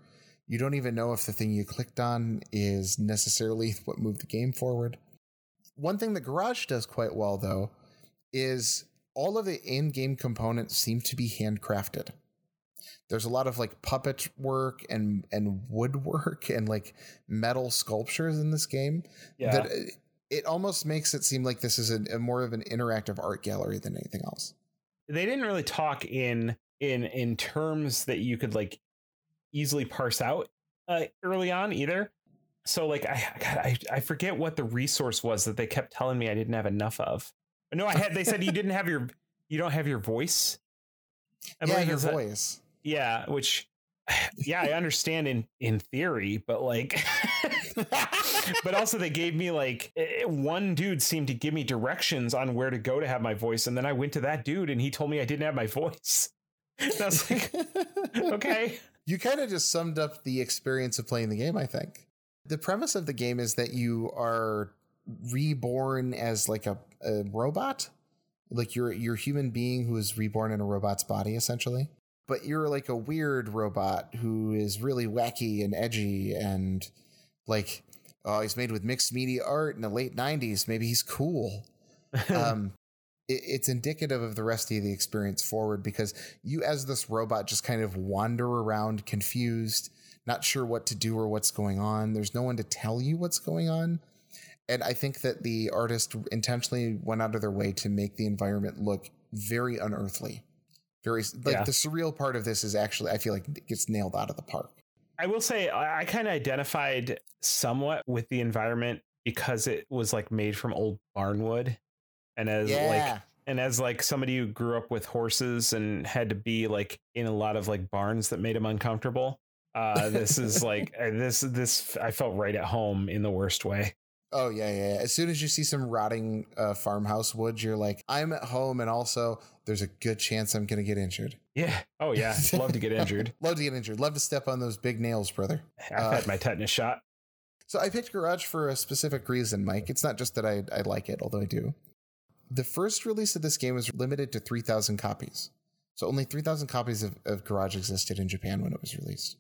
You don't even know if the thing you clicked on is necessarily what moved the game forward. One thing that Garage does quite well, though, is all of the in game components seem to be handcrafted. There's a lot of like puppet work and and woodwork and like metal sculptures in this game. Yeah. That uh, it almost makes it seem like this is a, a more of an interactive art gallery than anything else. they didn't really talk in in in terms that you could like easily parse out uh, early on either. So like I, God, I I forget what the resource was that they kept telling me I didn't have enough of. No, I had. They said you didn't have your you don't have your voice. I yeah, your that- voice. Yeah, which yeah, I understand in in theory, but like but also they gave me like eh, one dude seemed to give me directions on where to go to have my voice and then I went to that dude and he told me I didn't have my voice. And I was like, okay. You kind of just summed up the experience of playing the game, I think. The premise of the game is that you are reborn as like a, a robot. Like you're you're a human being who is reborn in a robot's body, essentially. But you're like a weird robot who is really wacky and edgy and like oh, he's made with mixed media art in the late '90s. Maybe he's cool. um, it, it's indicative of the rest of the experience forward because you, as this robot, just kind of wander around confused, not sure what to do or what's going on. There's no one to tell you what's going on. And I think that the artist intentionally went out of their way to make the environment look very unearthly. Very like Yeah. the surreal part of this is actually I feel like it gets nailed out of the park. I will say I, I kind of identified somewhat with the environment because it was like made from old barnwood. And as like and as like somebody who grew up with horses and had to be like in a lot of like barns that made him uncomfortable uh this is like this this i felt right at home in the worst way Oh yeah, yeah, yeah. As soon as you see some rotting uh, farmhouse wood, you're like, I'm at home, and also there's a good chance I'm going to get injured. yeah oh yeah love to get injured Love to get injured. Love to step on those big nails, brother. i've Uh, had my tetanus shot So I picked Garage for a specific reason, Mike. It's not just that I, I like it, although I do. The first release of this game was limited to 3,000 copies. So only 3,000 copies of, of Garage existed in Japan when it was released.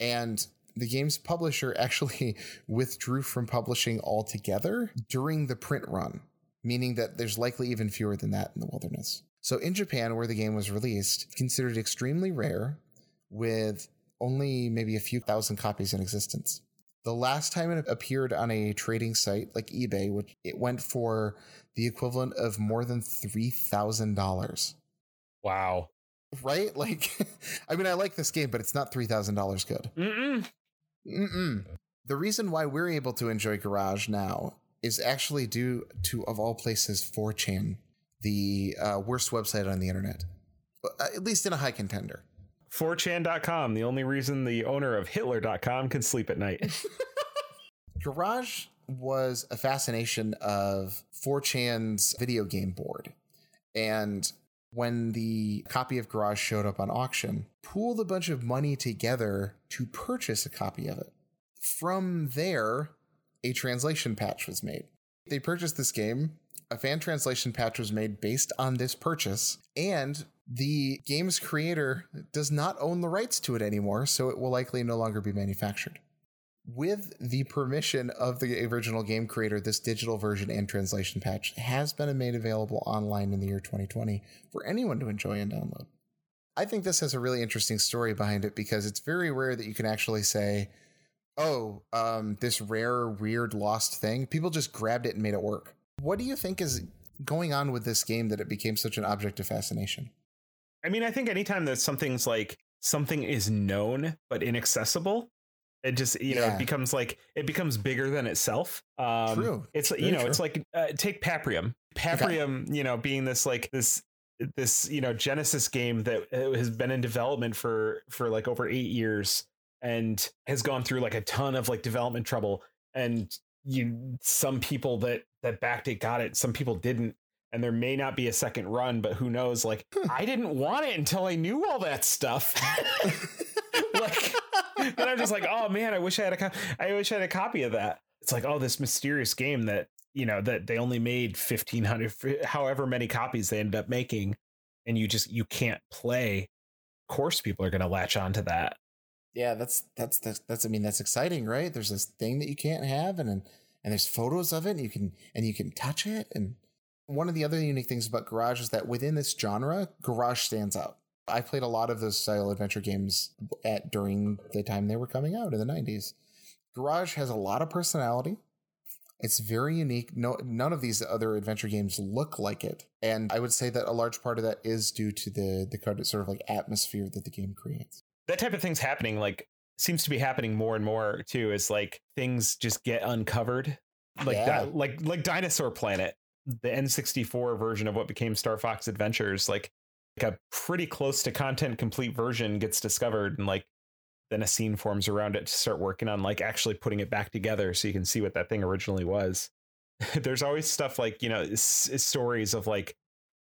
And the game's publisher actually withdrew from publishing altogether during the print run, meaning that there's likely even fewer than that in the wilderness. So in Japan, where the game was released, considered extremely rare, with only maybe a few thousand copies in existence. The last time it appeared on a trading site like eBay, which it went for the equivalent of more than three thousand dollars. wow Right? Like, I mean, I like this game, but it's not three thousand dollars good. Mm-mm. Mm-mm. The reason why we're able to enjoy Garage now is actually due to, of all places, 4chan, the uh, worst website on the internet, Uh, at least in a high contender. 4chan.com the only reason the owner of hitler.com can sleep at night Garage was a fascination of 4chan's video game board. And when the copy of Garage showed up on auction, pooled a bunch of money together to purchase a copy of it. From there, a translation patch was made. They purchased this game. A fan translation patch was made based on this purchase, and the game's creator does not own the rights to it anymore, so it will likely no longer be manufactured with the permission of the original game creator, this digital version and translation patch has been made available online in the year 2020 for anyone to enjoy and download. I think this has a really interesting story behind it because it's very rare that you can actually say, oh, um, this rare, weird, lost thing, people just grabbed it and made it work. What do you think is going on with this game that it became such an object of fascination? I mean, I think anytime that something's like something is known but inaccessible, it just you know it becomes like it becomes bigger than itself. Um, True. It's you know true. it's like uh, take Paprium. Paprium, you know, being this like this this you know Genesis game that uh, has been in development for for like over eight years and has gone through like a ton of like development trouble and you some people that that backed it got it some people didn't and there may not be a second run but who knows like i didn't want it until i knew all that stuff like and i'm just like oh man i wish i had a co- i wish i had a copy of that it's like oh this mysterious game that you know that they only made 1500 however many copies they ended up making and you just you can't play of course people are going to latch on to that Yeah, that's that's that's that's I mean that's exciting, right? There's this thing that you can't have and and there's photos of it and you can and you can touch it and one of the other unique things about garage is that within this genre, garage stands out. I played a lot of those style adventure games at during the time they were coming out in the 90s. Garage has a lot of personality. It's very unique. No, none of these other adventure games look like it, and I would say that a large part of that is due to the the sort of like atmosphere that the game creates. That type of thing's happening. Like seems to be happening more and more too. Is like things just get uncovered, like Yeah. that, like like Dinosaur Planet, the N64 version of what became Star Fox Adventures. Like like a pretty close to content complete version gets discovered, and like then a scene forms around it to start working on like actually putting it back together so you can see what that thing originally was. There's always stuff like you know s- stories of like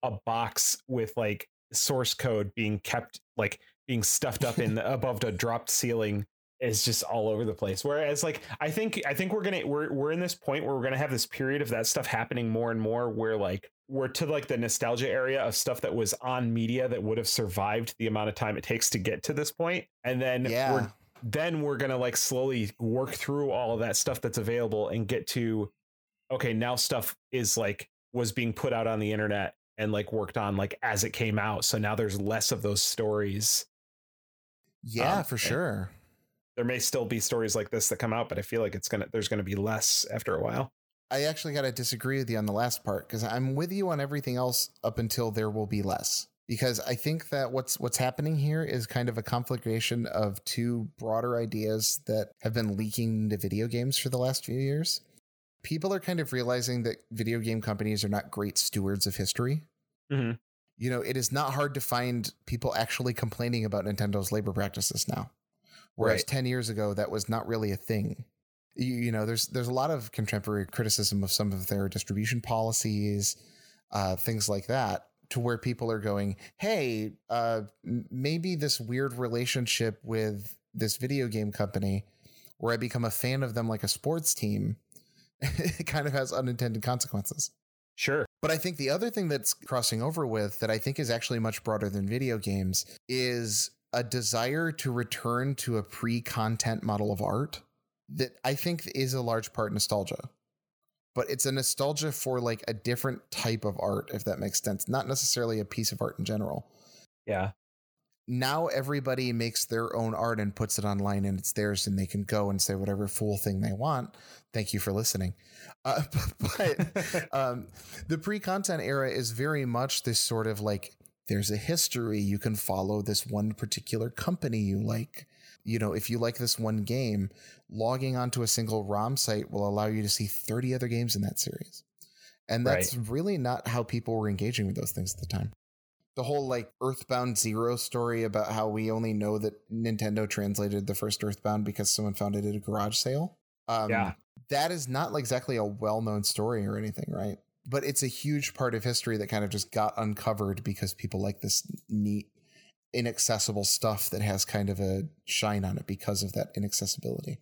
a box with like source code being kept like being stuffed up in above a dropped ceiling is just all over the place. Whereas like I think I think we're gonna we're we're in this point where we're gonna have this period of that stuff happening more and more where like we're to like the nostalgia area of stuff that was on media that would have survived the amount of time it takes to get to this. And then Yeah. we're then we're gonna like slowly work through all of that stuff that's available and get to okay, now stuff is like was being put out on the internet and like worked on like as it came out. So now there's less of those stories. Yeah, Um, for sure. There may still be stories like this that come out, but I feel like it's gonna there's gonna be less after a while. I actually got to disagree with you on the last part because I'm with you on everything else up until there will be less. Because I think that what's what's happening here is kind of a conflagration of two broader ideas that have been leaking into video games for the last few years. People are kind of realizing that video game companies are not great stewards of history. Mhm. You know, it is not hard to find people actually complaining about Nintendo's labor practices now. Whereas Right. 10 years ago, that was not really a thing you, you know there's there's a lot of contemporary criticism of some of their distribution policies uh, things like that to where people are going hey uh, maybe this weird relationship with this video game company where i become a fan of them like a sports team it kind of has unintended consequences Sure. but I think the other thing that's crossing over with that I think is actually much broader than video games is a desire to return to a pre content model of art that I think is a large part nostalgia. But it's a nostalgia for like a different type of art, if that makes sense. Not necessarily a piece of art in general. Yeah. Now everybody makes their own art and puts it online and it's theirs and they can go and say whatever fool thing they want. Thank you for listening. Uh, but um, the pre-content era is very much this sort of like there's a history you can follow this one particular company you like you know if you like this one game logging onto a single rom site will allow you to see 30 other games in that series. And that's really not how people were engaging with those things at the time. The whole like earthbound zero story about how we only know that nintendo translated the first earthbound because someone found it at a garage sale um, Yeah. that is not exactly a well-known story or anything right? But it's a huge part of history that kind of just got uncovered because people like this neat inaccessible stuff that has kind of a shine on it because of that inaccessibility.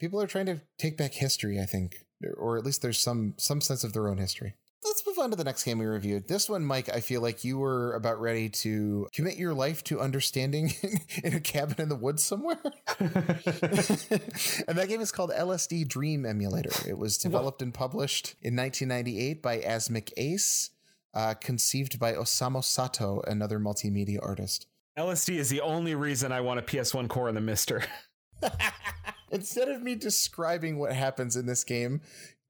People are trying to take back history i think or at least there's some some sense of their own history. Let's move on to the next game we reviewed. This one mike i feel like you were about ready to commit your life to understanding in a cabin in the woods somewhere. And that game is called LSD Dream Emulator. It was developed and published in 1998 by Asmik Ace, uh, conceived by Osamu Sato, another multimedia artist. LSD is the only reason I want a PS1 core in the MiSTer. Instead of me describing what happens in this game,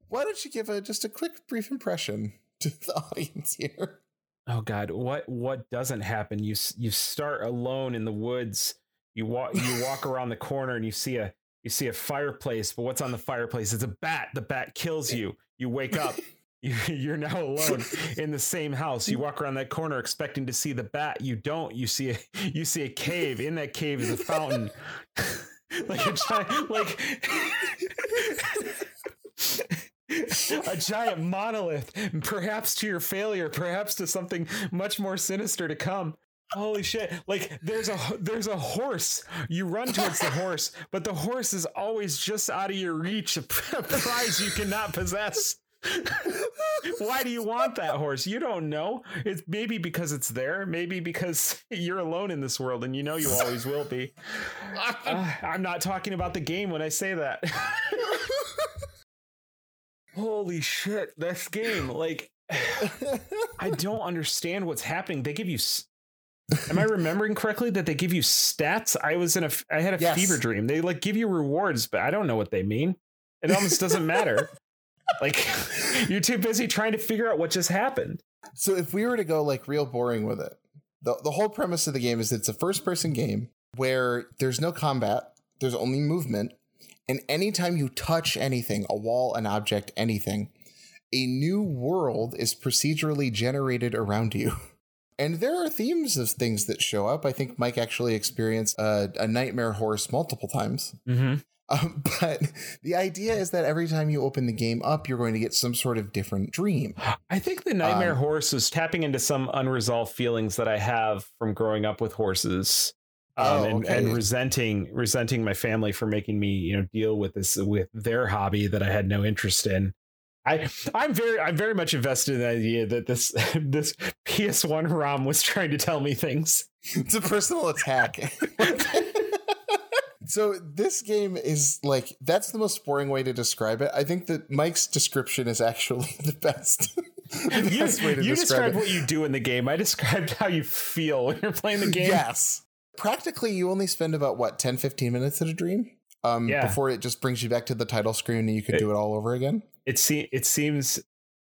why don't you give a just a quick, brief impression to the audience here? Oh God, what what doesn't happen? You you start alone in the woods. You walk you walk around the corner and you see a you see a fireplace. But what's on the fireplace? It's a bat. The bat kills you. You wake up. You, you're now alone in the same house. You walk around that corner expecting to see the bat. You don't. You see a you see a cave. In that cave is a fountain. like a giant like a giant monolith, perhaps to your failure, perhaps to something much more sinister to come. Holy shit! Like there's a there's a horse. You run towards the horse, but the horse is always just out of your reach, a prize you cannot possess. Why do you want that horse? You don't know. It's maybe because it's there. Maybe because you're alone in this world and you know you always will be. Uh, I'm not talking about the game when I say that. Holy shit, this game. Like, I don't understand what's happening. They give you. s- Am I remembering correctly that they give you stats? I was in a I had a Yes. fever dream. They like give you rewards, but I don't know what they mean. It almost doesn't matter. Like you're too busy trying to figure out what just happened. So if we were to go like real boring with it, the the whole premise of the game is it's a first person game where there's no combat, there's only movement, and anytime you touch anything, a wall, an object, anything, a new world is procedurally generated around you. And there are themes of things that show up. I think Mike actually experienced a, a nightmare horse multiple times. Mm-hmm. Um, but the idea is that every time you open the game up, you're going to get some sort of different dream. I think the nightmare Um, horse is tapping into some unresolved feelings that I have from growing up with horses. Um, Oh, and, okay. and resenting resenting my family for making me you know deal with this with their hobby that I had no interest in. I I'm very I'm very much invested in the idea that this this PS1 ROM was trying to tell me things. it's a personal attack. so this game is like that's the most boring way to describe it. I think that Mike's description is actually the best. the You, best way to you describe described it. what you do in the game. I described how you feel when you're playing the game. Yes. Practically you only spend about what 10 15 minutes at a dream. Um Yeah. before it just brings you back to the title screen and you could do it all over again. It se- it seems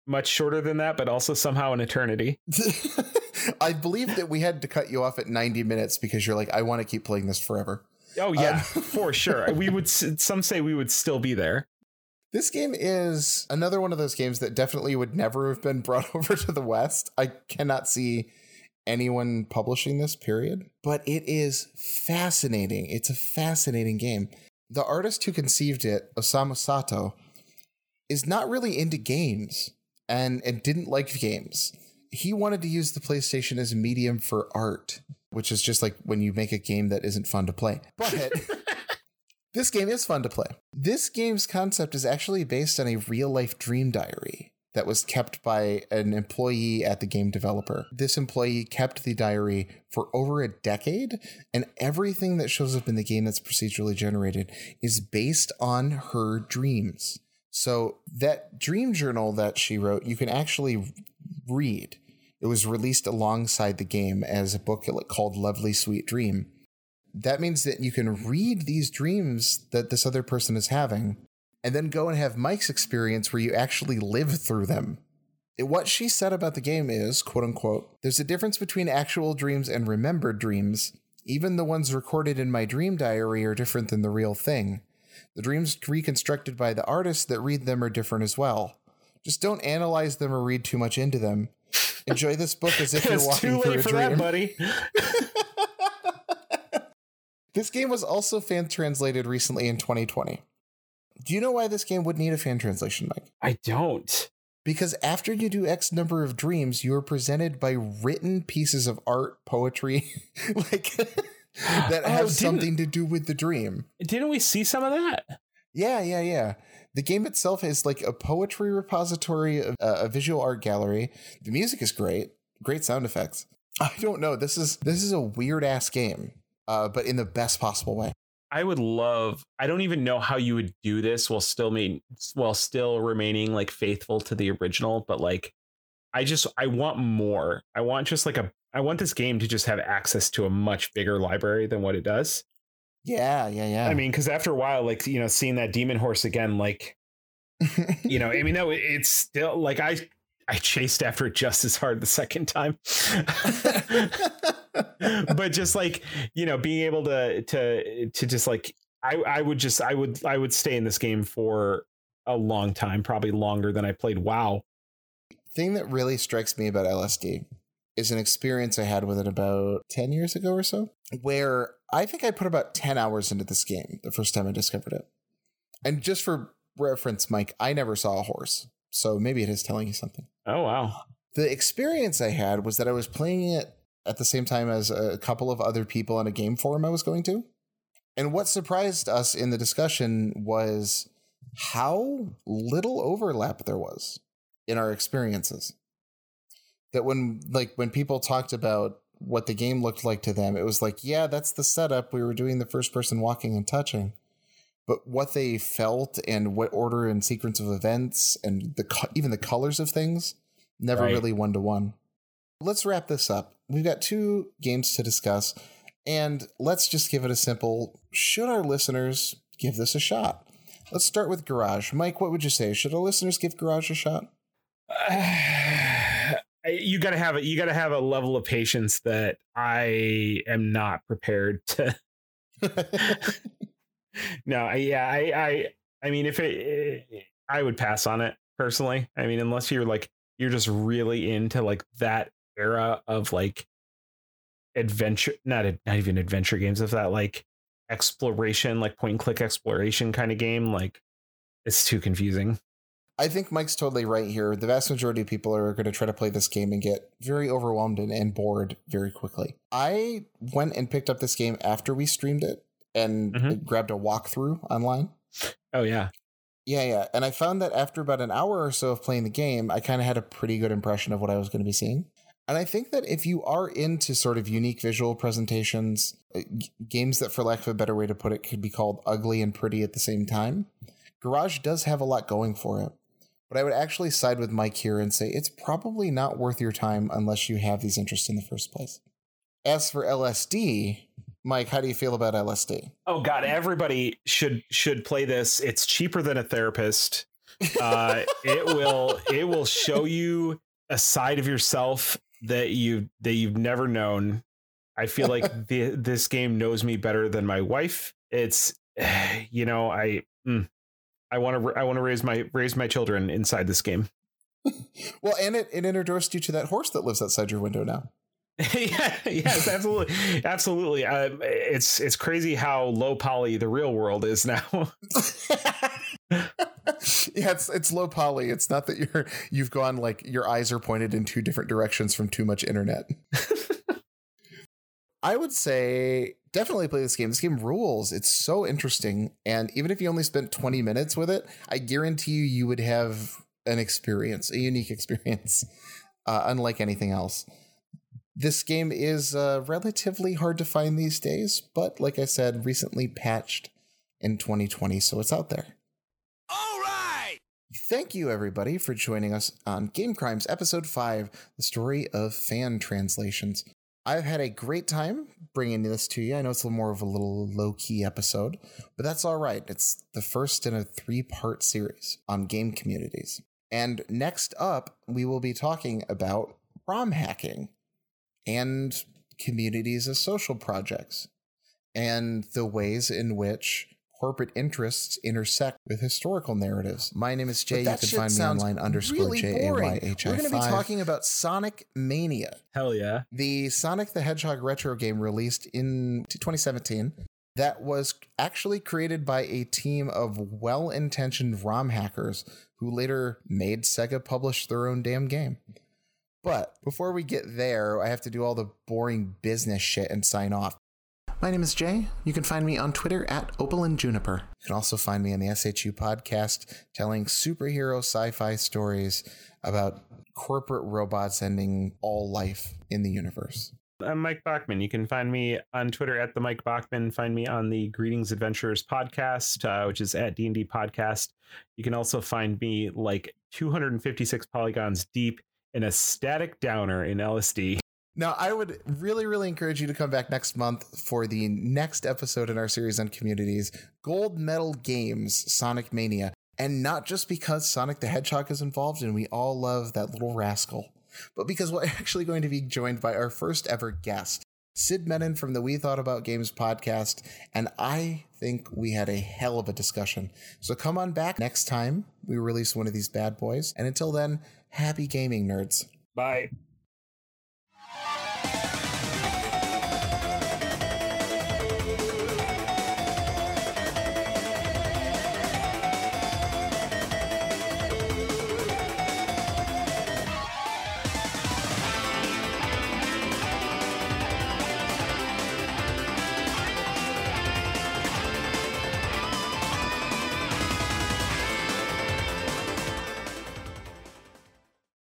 much shorter than that, but also somehow an eternity. I believe that we had to cut you off at 90 minutes because you're like I want to keep playing this forever. Oh yeah, Um, for sure. We would. Some say we would still be there. This game is another one of those games that definitely would never have been brought over to the West. I cannot see anyone publishing this, period. But it is fascinating. It's a fascinating game. The artist who conceived it, Osamu Sato, is not really into games and, and didn't like games. He wanted to use the PlayStation as a medium for art, which is just like when you make a game that isn't fun to play. But this game is fun to play. This game's concept is actually based on a real life dream diary that was kept by an employee at the game developer. This employee kept the diary for over a decade, and everything that shows up in the game that's procedurally generated is based on her dreams. So, that dream journal that she wrote, you can actually read. It was released alongside the game as a booklet called Lovely Sweet Dream that means that you can read these dreams that this other person is having and then go and have Mike's experience where you actually live through them. What she said about the game is, quote unquote, there's a difference between actual dreams and remembered dreams. Even the ones recorded in my dream diary are different than the real thing. The dreams reconstructed by the artists that read them are different as well. Just don't analyze them or read too much into them. Enjoy this book as if you're it's walking through late a dream. that, buddy. This game was also fan translated recently in 2020. Do you know why this game would need a fan translation, Mike? I don't. Because after you do X number of dreams, you are presented by written pieces of art, poetry, like that Oh, have didn't- something to do with the dream. Didn't we see some of that? Yeah, yeah, yeah. The game itself is like a poetry repository, of, uh, a visual art gallery. The music is great, great sound effects. I don't know. This is this is a weird ass game, uh, but in the best possible way. I would love. I don't even know how you would do this while still mean while still remaining like faithful to the original. But like, I just I want more. I want just like a. I want this game to just have access to a much bigger library than what it does. Yeah, yeah, yeah. I mean, because after a while, like you know, seeing that demon horse again, like you know, I mean, no, it's still like I I chased after it just as hard the second time. but just like, you know, being able to to to just like I I would just I would I would stay in this game for a long time, probably longer than I played WoW. thing that really strikes me about LSD is an experience I had with it about 10 years ago or so, where I think I put about 10 hours into this game the first time I discovered it. And just for reference, Mike, I never saw a horse. So maybe it is telling you something. Oh wow. The experience I had was that I was playing it at the same time as a couple of other people on a game forum I was going to. And what surprised us in the discussion was how little overlap there was in our experiences. That when like when people talked about what the game looked like to them, it was like, yeah, that's the setup. We were doing the first person walking and touching. But what they felt and what order and sequence of events and the co- even the colors of things never Right. really one to one. Let's wrap this up. we've got two games to discuss, and let's just give it a simple should our listeners give this a shot? Let's start with Garage. Mike, what would you say? Should our listeners give Garage a shot? You gotta have it. You gotta have a level of patience that I am not prepared to. no, I, yeah, I, I, I mean, if it, eh, I would pass on it personally. I mean, unless you're like you're just really into like that era of like adventure, not not even adventure games, of that like exploration, like point and click exploration kind of game, like it's too confusing. I think Mike's totally right here. The vast majority of people are going to try to play this game and get very overwhelmed and, and bored very quickly. I went and picked up this game after we streamed it and mm-hmm. grabbed a walkthrough online. Oh yeah. Yeah, yeah. And I found that after about an hour or so of playing the game, I kind of had a pretty good impression of what I was going to be seeing. And I think that if you are into sort of unique visual presentations, uh, g- games that, for lack of a better way to put it, could be called ugly and pretty at the same time, Garage does have a lot going for it. But I would actually side with Mike here and say it's probably not worth your time unless you have these interests in the first place. As for LSD, Mike, how do you feel about LSD? Oh God, everybody should should play this. It's cheaper than a therapist. Uh, it will it will show you a side of yourself that you that you've never known. I feel like the, this game knows me better than my wife. It's you know I mm, I want to I want to raise my raise my children inside this game. well, and it it introduced you to that horse that lives outside your window now. yeah, yes, absolutely, absolutely. Uh, it's it's crazy how low poly the real world is now. yeah, it's it's low poly. It's not that you're you've gone like your eyes are pointed in two different directions from too much internet. I would say definitely play this game. This game rules. It's so interesting, and even if you only spent twenty minutes with it, I guarantee you you would have an experience, a unique experience, uh, unlike anything else. This game is uh, relatively hard to find these days, but like I said, recently patched in 2020, so it's out there. All right! Thank you, everybody, for joining us on Game Crimes Episode 5 The Story of Fan Translations. I've had a great time bringing this to you. I know it's a little more of a little low key episode, but that's all right. It's the first in a three part series on game communities. And next up, we will be talking about ROM hacking and communities as social projects and the ways in which corporate interests intersect with historical narratives. My name is Jay. You can find me online underscore really J A Y H I. We're going to be talking about Sonic Mania. Hell yeah! The Sonic the Hedgehog retro game released in 2017 that was actually created by a team of well-intentioned ROM hackers who later made Sega publish their own damn game. But before we get there, I have to do all the boring business shit and sign off. My name is Jay. You can find me on Twitter at Opal and Juniper. You can also find me on the SHU podcast telling superhero sci fi stories about corporate robots ending all life in the universe. I'm Mike Bachman. You can find me on Twitter at the Mike Bachman. Find me on the Greetings Adventurers podcast, uh, which is at D&D Podcast. You can also find me like 256 polygons deep in a static downer in LSD. Now, I would really, really encourage you to come back next month for the next episode in our series on communities Gold Medal Games Sonic Mania. And not just because Sonic the Hedgehog is involved and we all love that little rascal, but because we're actually going to be joined by our first ever guest, Sid Menon from the We Thought About Games podcast. And I think we had a hell of a discussion. So come on back next time we release one of these bad boys. And until then, happy gaming, nerds. Bye.